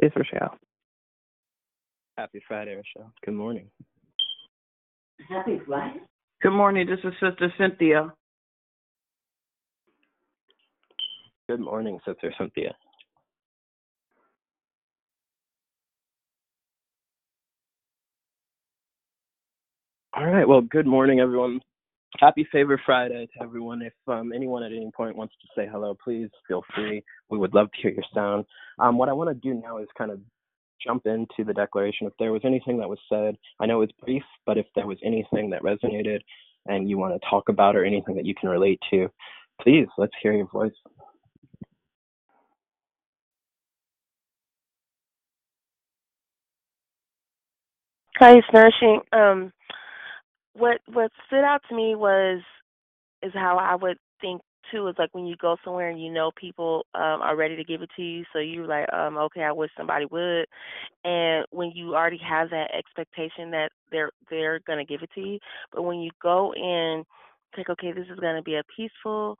It's Rochelle. Happy Friday, Rochelle. Good morning. Happy Friday. Good morning. This is Sister Cynthia. Good morning, Sister Cynthia. All right. Well, good morning, everyone. Happy Favor Friday to everyone. If um, anyone at any point wants to say hello, please feel free. We would love to hear your sound. Um, what I want to do now is kind of jump into the declaration. If there was anything that was said, I know it's brief, but if there was anything that resonated and you want to talk about or anything that you can relate to, please let's hear your voice. Hi, it's nourishing. Um, what what stood out to me was is how I would think too is like when you go somewhere and you know people um are ready to give it to you, so you're like, um, okay, I wish somebody would. And when you already have that expectation that they're they're gonna give it to you, but when you go in, think, okay, this is gonna be a peaceful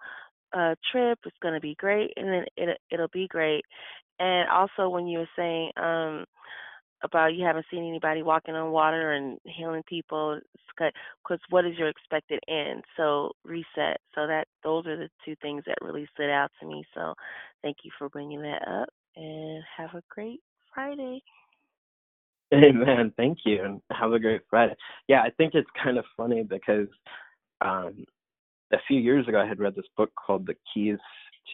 uh trip, it's gonna be great, and then it it'll be great. And also when you were saying, um about you haven't seen anybody walking on water and healing people because what is your expected end so reset so that those are the two things that really stood out to me so thank you for bringing that up and have a great friday Amen. Thank you, and have a great Friday. Yeah, I think it's kind of funny because um, a few years ago I had read this book called The Keys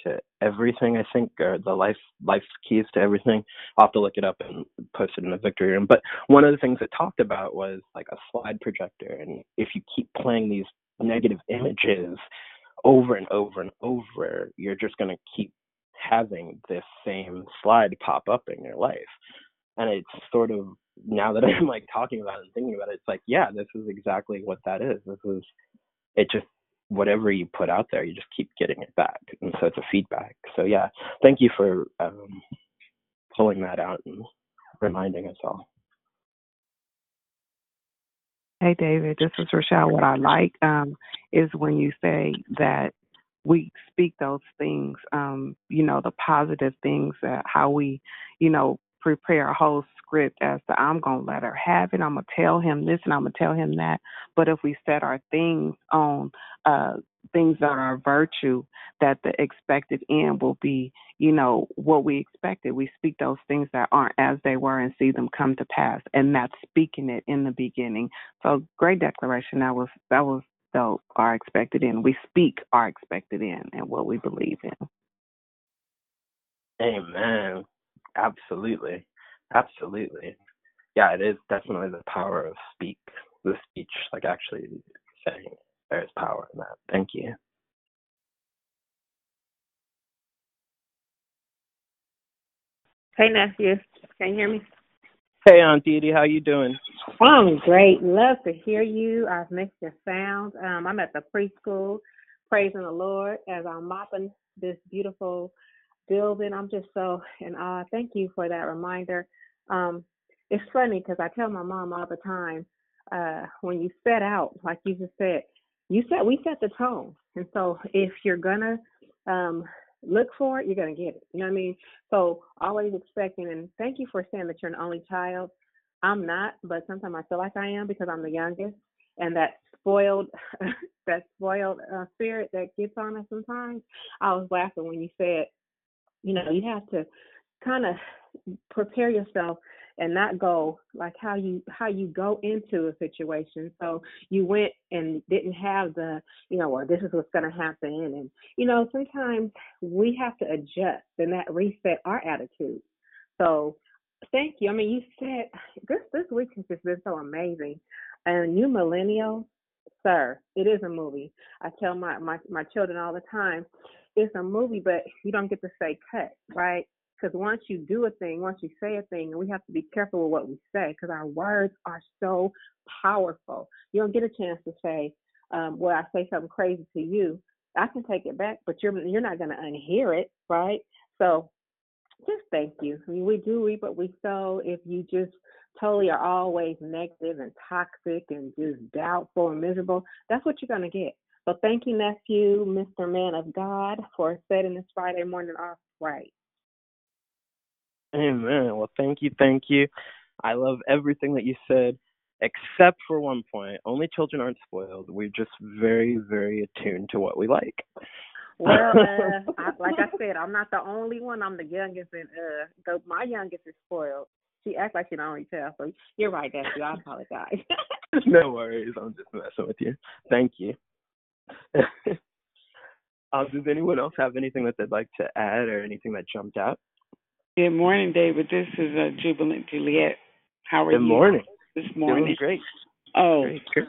to Everything. I think, or the Life Life's Keys to Everything. I'll have to look it up and post it in the victory room. But one of the things it talked about was like a slide projector, and if you keep playing these negative images over and over and over, you're just going to keep having this same slide pop up in your life. And it's sort of now that [LAUGHS] I'm like talking about it and thinking about it, it's like, yeah, this is exactly what that is. This is it just whatever you put out there, you just keep getting it back. And so it's a feedback. So yeah, thank you for um, pulling that out and reminding us all. Hey, David, this is Rochelle. What I like um, is when you say that we speak those things, um, you know, the positive things, uh, how we, you know, prepare a whole script as to I'm to let her have it. I'm to tell him this and I'm to tell him that. But if we set our things on uh, things that are virtue, that the expected end will be, you know, what we expected. We speak those things that aren't as they were and see them come to pass. And that's speaking it in the beginning. So great declaration. That was, that was so our expected end. We speak our expected end and what we believe in. Amen. Absolutely. Absolutely. Yeah, it is definitely the power of speak, the speech, like actually saying. There's power in that. Thank you. Hey, nephew. Can you hear me? Hey, Aunt Didi, how you doing? I'm great. Love to hear you. I've missed your sound. Um, I'm at the preschool, praising the Lord as I'm mopping this beautiful building. I'm just so in awe. Thank you for that reminder. Um, it's funny because I tell my mom all the time, uh, when you set out, like you just said, you set we set the tone. And so if you're gonna um look for it, you're gonna get it. You know what I mean? So always expecting and thank you for saying that you're an only child. I'm not, but sometimes I feel like I am because I'm the youngest and that spoiled [LAUGHS] that spoiled uh, spirit that gets on us sometimes. I was laughing when you said, you know, you have to kind of prepare yourself and not go like how you how you go into a situation. So you went and didn't have the you know well this is what's going to happen and you know sometimes we have to adjust and that reset our attitude. So thank you. I mean you said this this week has just been so amazing. And you millennials sir it is a movie. I tell my my my children all the time it's a movie but you don't get to say cut right because once you do a thing, once you say a thing, and we have to be careful with what we say because our words are so powerful. You don't get a chance to say, um, "Well, I say something crazy to you." I can take it back, but you're you're not going to unhear it, right? So, just thank you. I mean, we do reap what we sow. If you just totally are always negative and toxic and just doubtful and miserable, that's what you're going to get. So, thank you, nephew, Mr. Man of God, for setting this Friday morning off right. Amen. Well, thank you, thank you. I love everything that you said, except for one point. Only children aren't spoiled. We're just very, very attuned to what we like. Well, uh, [LAUGHS] I, like I said, I'm not the only one. I'm the youngest, and uh, the, my youngest is spoiled. She acts like she's the only child. So you're right, Daddy. I apologize. [LAUGHS] no worries. I'm just messing with you. Thank you. Um, [LAUGHS] does anyone else have anything that they'd like to add or anything that jumped out? Good morning, David. This is uh, Jubilant Juliet. How are Good you Good morning. this morning? Doing great. Oh, Great.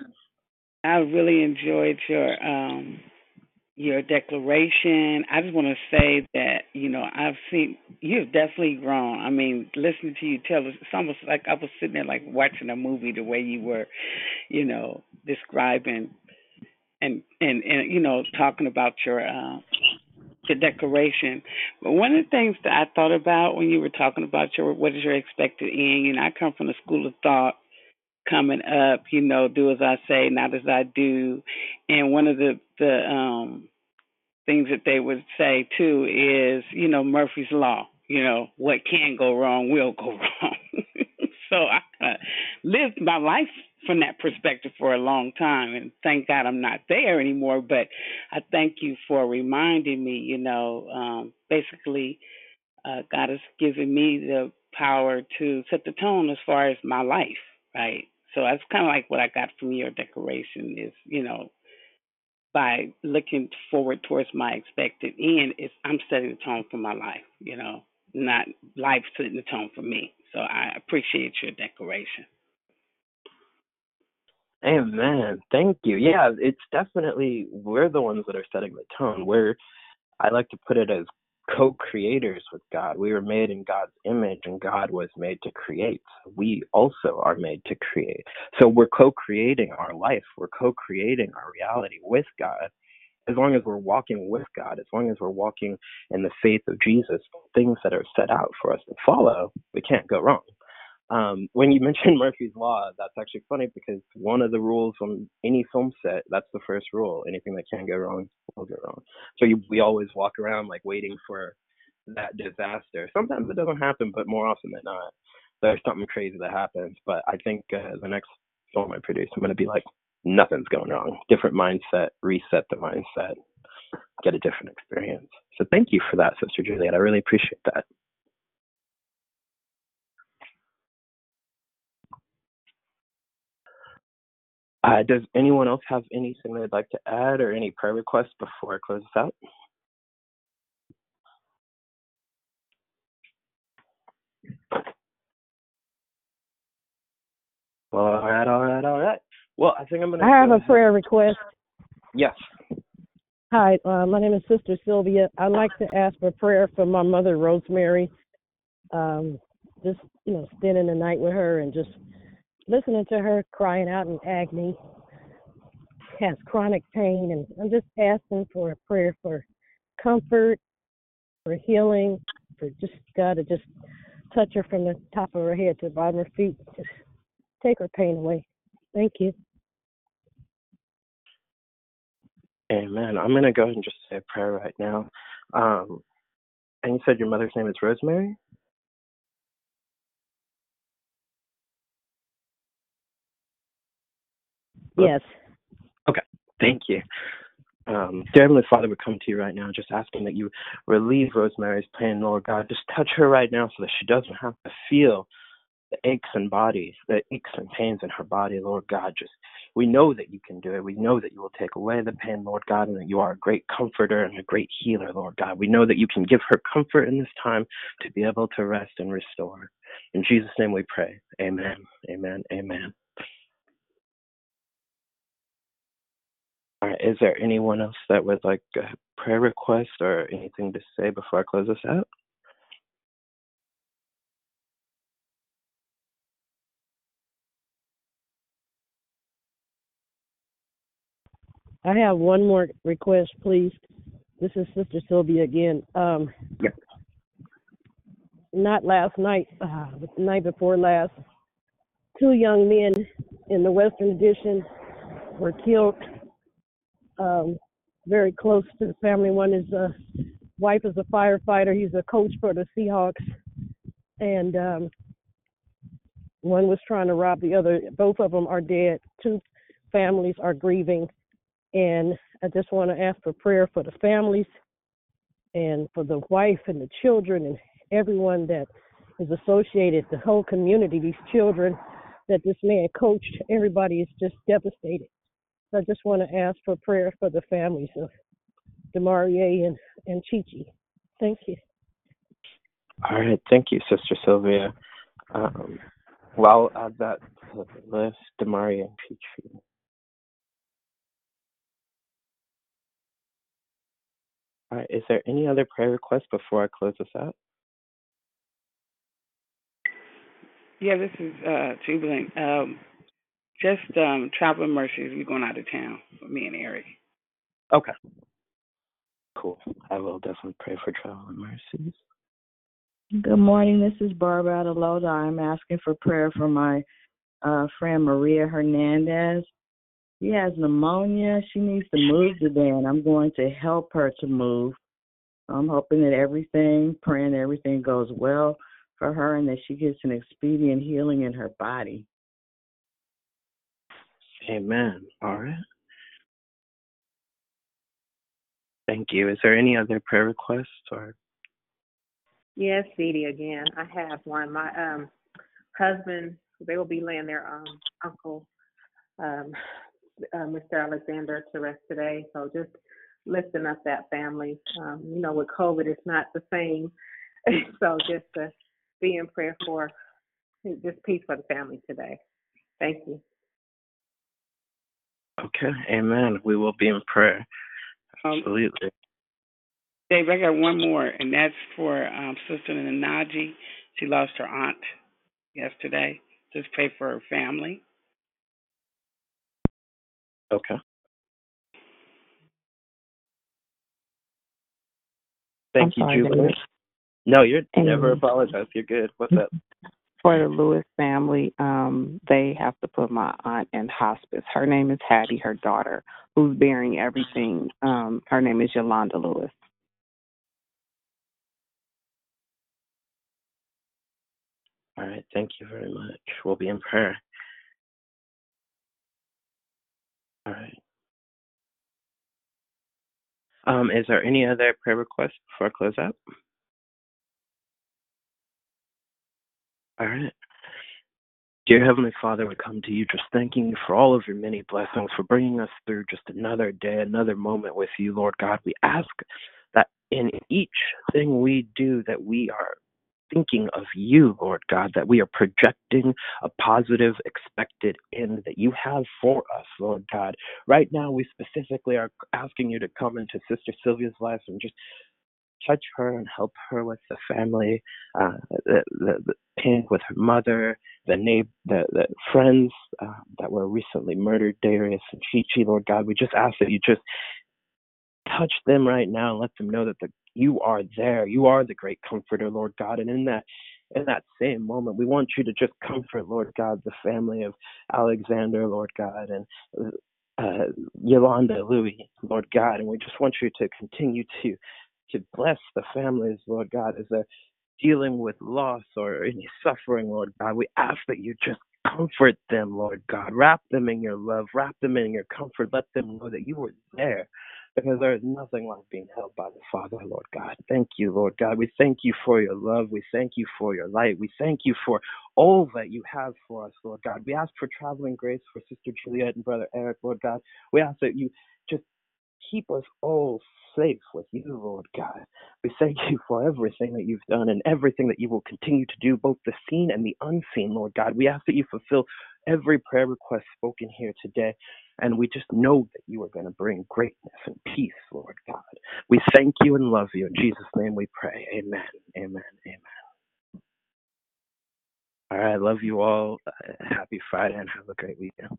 I really enjoyed your um your declaration. I just want to say that you know I've seen you've definitely grown. I mean, listening to you tell us, it's almost like I was sitting there like watching a movie. The way you were, you know, describing and and and you know talking about your uh, the declaration. But one of the things that I thought about when you were talking about your what is your expected end, you know, I come from the school of thought coming up, you know, do as I say, not as I do. And one of the the um things that they would say too is, you know, Murphy's law. You know, what can go wrong will go [LAUGHS] wrong. so I uh, lived my life from that perspective for a long time, and thank God I'm not there anymore. But I thank you for reminding me. You know, um, basically, uh, God has given me the power to set the tone as far as my life, right? So that's kind of like what I got from your declaration is, you know, by looking forward towards my expected end, is I'm setting the tone for my life, you know, not life setting the tone for me. So I appreciate your declaration. Amen. Thank you. Yeah, it's definitely we're the ones that are setting the tone. We're I like to put it as co-creators with God. We were made in God's image and God was made to create. We also are made to create. So we're co-creating our life. We're co-creating our reality with God. As long as we're walking with God, as long as we're walking in the faith of Jesus, things that are set out for us to follow, we can't go wrong. Um, when you [LAUGHS] mentioned Murphy's Law, that's actually funny because one of the rules on any film set, that's the first rule. Anything that can go wrong will go wrong. So you, we always walk around like waiting for that disaster. Sometimes it doesn't happen, but more often than not, there's something crazy that happens. But I think uh, the next film I produce, I'm going to be like, nothing's going wrong. Different mindset, reset the mindset, get a different experience. So thank you for that, Sister Juliet. I really appreciate that. Uh, does anyone else have anything they'd like to add or any prayer requests before I close this out? Well, all right, all right, all right. Well, I think I'm gonna. I have a prayer request. Yes. Hi, uh, my name is Sister Sylvia. I'd like to ask for prayer for my mother, Rosemary. Um, just, you know, spending the night with her and just listening to her crying out in agony. Has chronic pain, and I'm just asking for a prayer for comfort, for healing, for just God to just touch her from the top of her head to the bottom of her feet. Just take her pain away. Thank you. Amen. I'm going to go ahead and just say a prayer right now. Um, and you said your mother's name is Rosemary? Yes. Okay. Thank you. Um, dear Heavenly Father, we come to you right now just asking that you relieve Rosemary's pain, Lord God. Just touch her right now so that she doesn't have to feel the aches and body, the aches and pains in her body, Lord God. Just we know that you can do it. We know that you will take away the pain, Lord God, and that you are a great comforter and a great healer, Lord God. We know that you can give her comfort in this time to be able to rest and restore. In Jesus' name we pray. Amen. Amen. Amen. All right. Is there anyone else that would like a prayer request or anything to say before I close this out? I have one more request, please. This is Sister Sylvia again. Um, Yep. not last night, uh, the night before last, two young men in the Western Addition were killed um, very close to the family. One is a wife is a firefighter. He's a coach for the Seahawks, and um, one was trying to rob the other. Both of them are dead. Two families are grieving, and I just want to ask for prayer for the families and for the wife and the children and everyone that is associated, the whole community, these children that this man coached. Everybody is just devastated. So I just want to ask for prayer for the families of Demarie and, and Chichi. Thank you. All right. Thank you, Sister Sylvia. Um, well, I'll add that to the list. Damari and Peachy. All right. Is there any other prayer requests before I close this out? Yeah, this is uh Jubilant. Um just um traveling mercies, we're going out of town for me and Eric. Okay. Cool. I will definitely pray for travel and mercies. Good morning. This is Barbara out of Lodi. I'm asking for prayer for my uh, friend Maria Hernandez. She has pneumonia. She needs to move today, and I'm going to help her to move. I'm hoping that everything, praying that everything goes well for her and that she gets an expedient healing in her body. Amen. All right. Thank you. Is there any other prayer requests or Yes, Dee again. I have one. My um husband, they will be laying their um uncle, um, uh, Mr. Alexander, to rest today. So just lifting up that family. Um, you know, with COVID, it's not the same. [LAUGHS] so just to be in prayer for just peace for the family today. Thank you. Okay. Amen. We will be in prayer. Absolutely. Dave, I got one more, and that's for um, Sister Nanaji. She lost her aunt yesterday. Just pray for her family. Okay. Thank I'm you, sorry, Jubilee. David. No, you're never apologize. You're good. What's up? For the Lewis family, um, they have to put my aunt in hospice. Her name is Hattie, her daughter, who's bearing everything. Um, her name is Yolanda Lewis. All right. Thank you very much. We'll be in prayer. All right. Um, is there any other prayer requests before I close out? All right. Dear Heavenly Father, we come to you just thanking you for all of your many blessings, for bringing us through just another day, another moment with you, Lord God. We ask that in each thing we do, that we are thinking of you, Lord God, that we are projecting a positive, expected end that you have for us, Lord God. Right now, we specifically are asking you to come into Sister Sylvia's life and just touch her and help her with the family, uh, the, the, the pain with her mother, the neighbor, the, the friends uh, that were recently murdered, Darius and Chichi, Lord God. We just ask that you just touch them right now and let them know that the, you are there. You are the great comforter, Lord God. And in that in that same moment. We want you to just comfort, Lord God, the family of Alexander, Lord God, and uh, Yolanda, Lewis, Lord God, and we just want you to continue to to bless the families, Lord God, as they're dealing with loss or any suffering, Lord God. We ask that you just comfort them, Lord God. Wrap them in your love, wrap them in your comfort. Let them know that you were there because there is nothing like being held by the Father, Lord God. Thank you, Lord God. We thank you for your love. We thank you for your light. We thank you for all that you have for us, Lord God. We ask for traveling grace for Sister Juliet and Brother Eric, Lord God. We ask that you just keep us all safe with you, Lord God. We thank you for everything that you've done and everything that you will continue to do, both the seen and the unseen, Lord God. We ask that you fulfill every prayer request spoken here today. And we just know that you are going to bring greatness and peace, Lord God. We thank you and love you. In Jesus' name we pray. Amen. Amen. Amen. All right. Love you all. Uh, happy Friday and have a great weekend.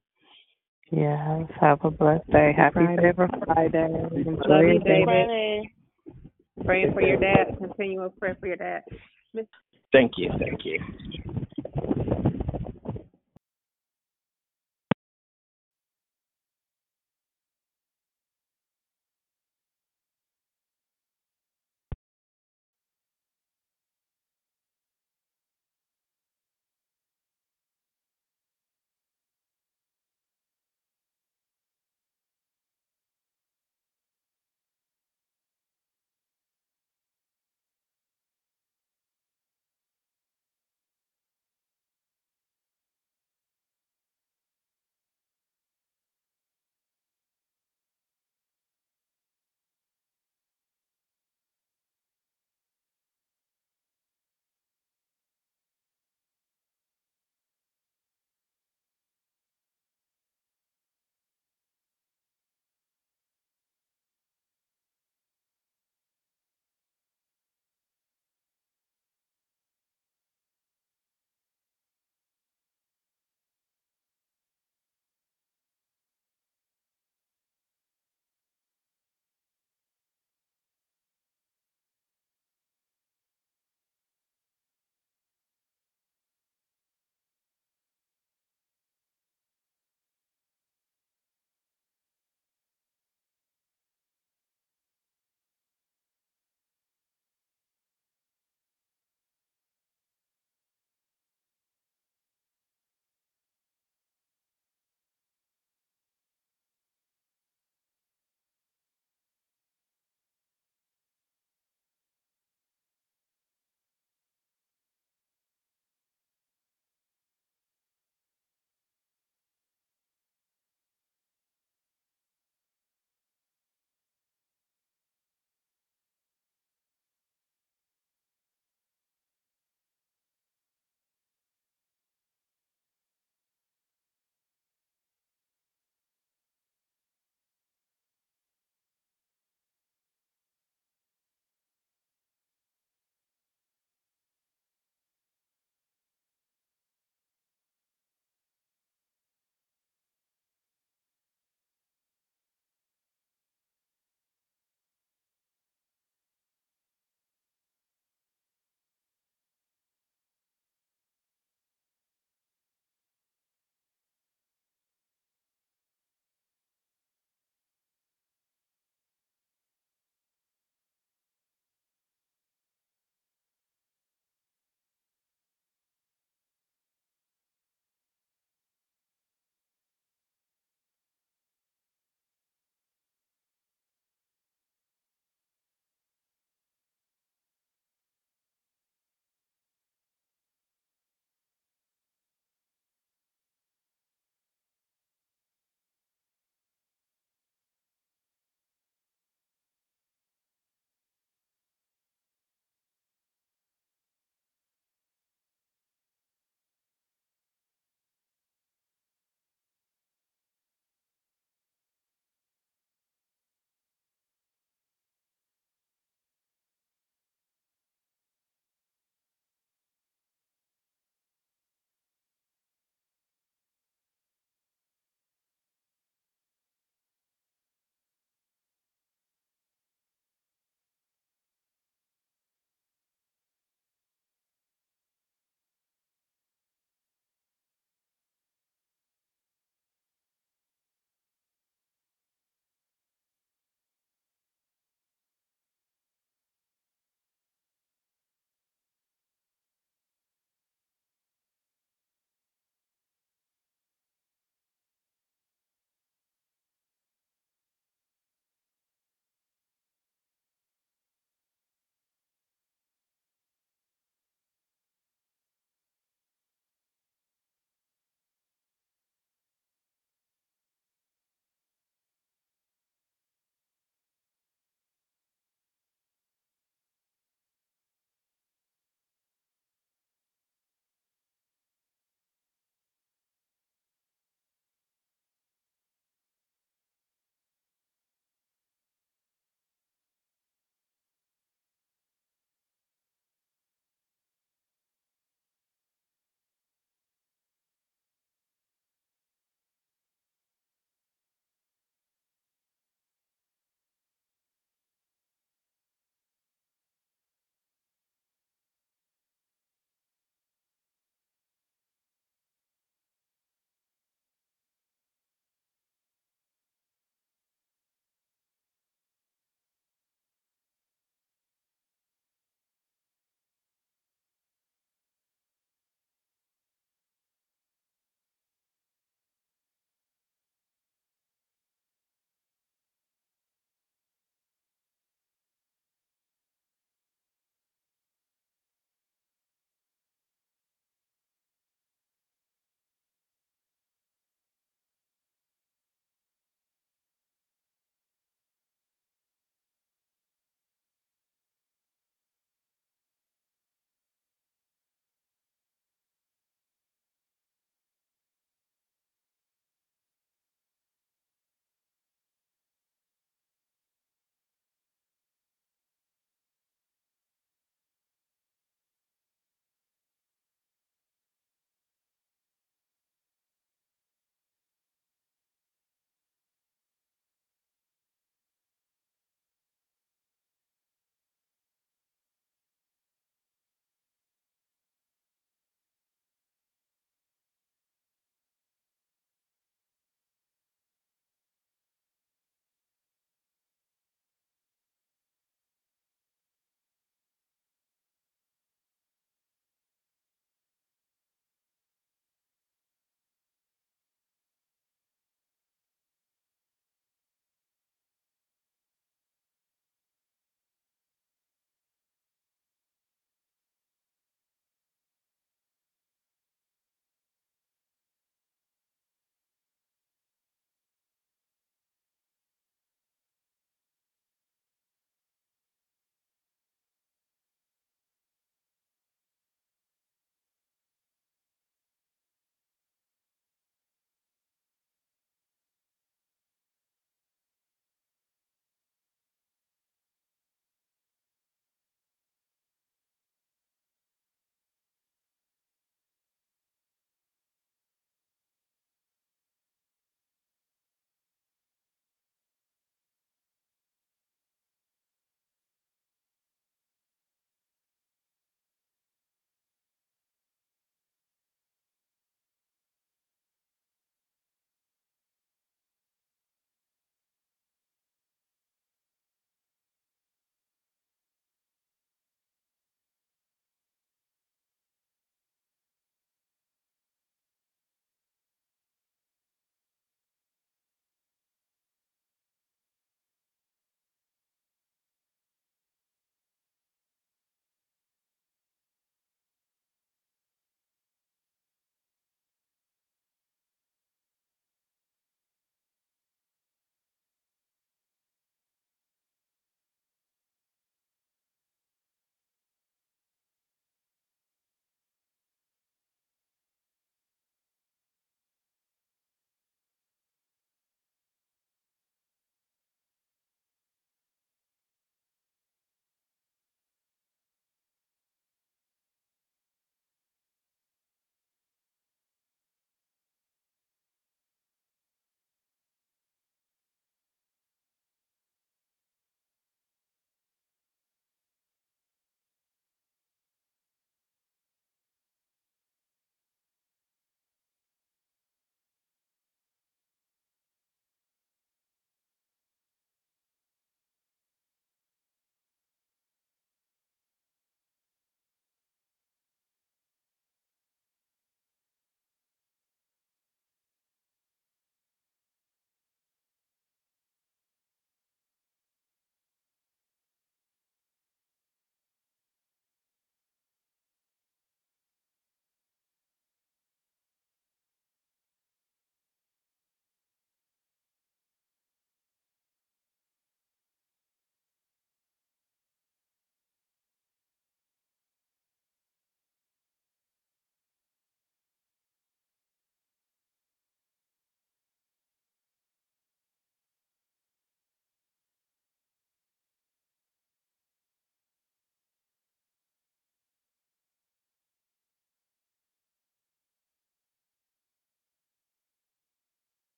Yes. Have a blessed day. Happy Friday. Favor Friday. Enjoy Love your you, day. David. Praying for your dad. Continue Continual prayer for your dad. Thank you. Thank you.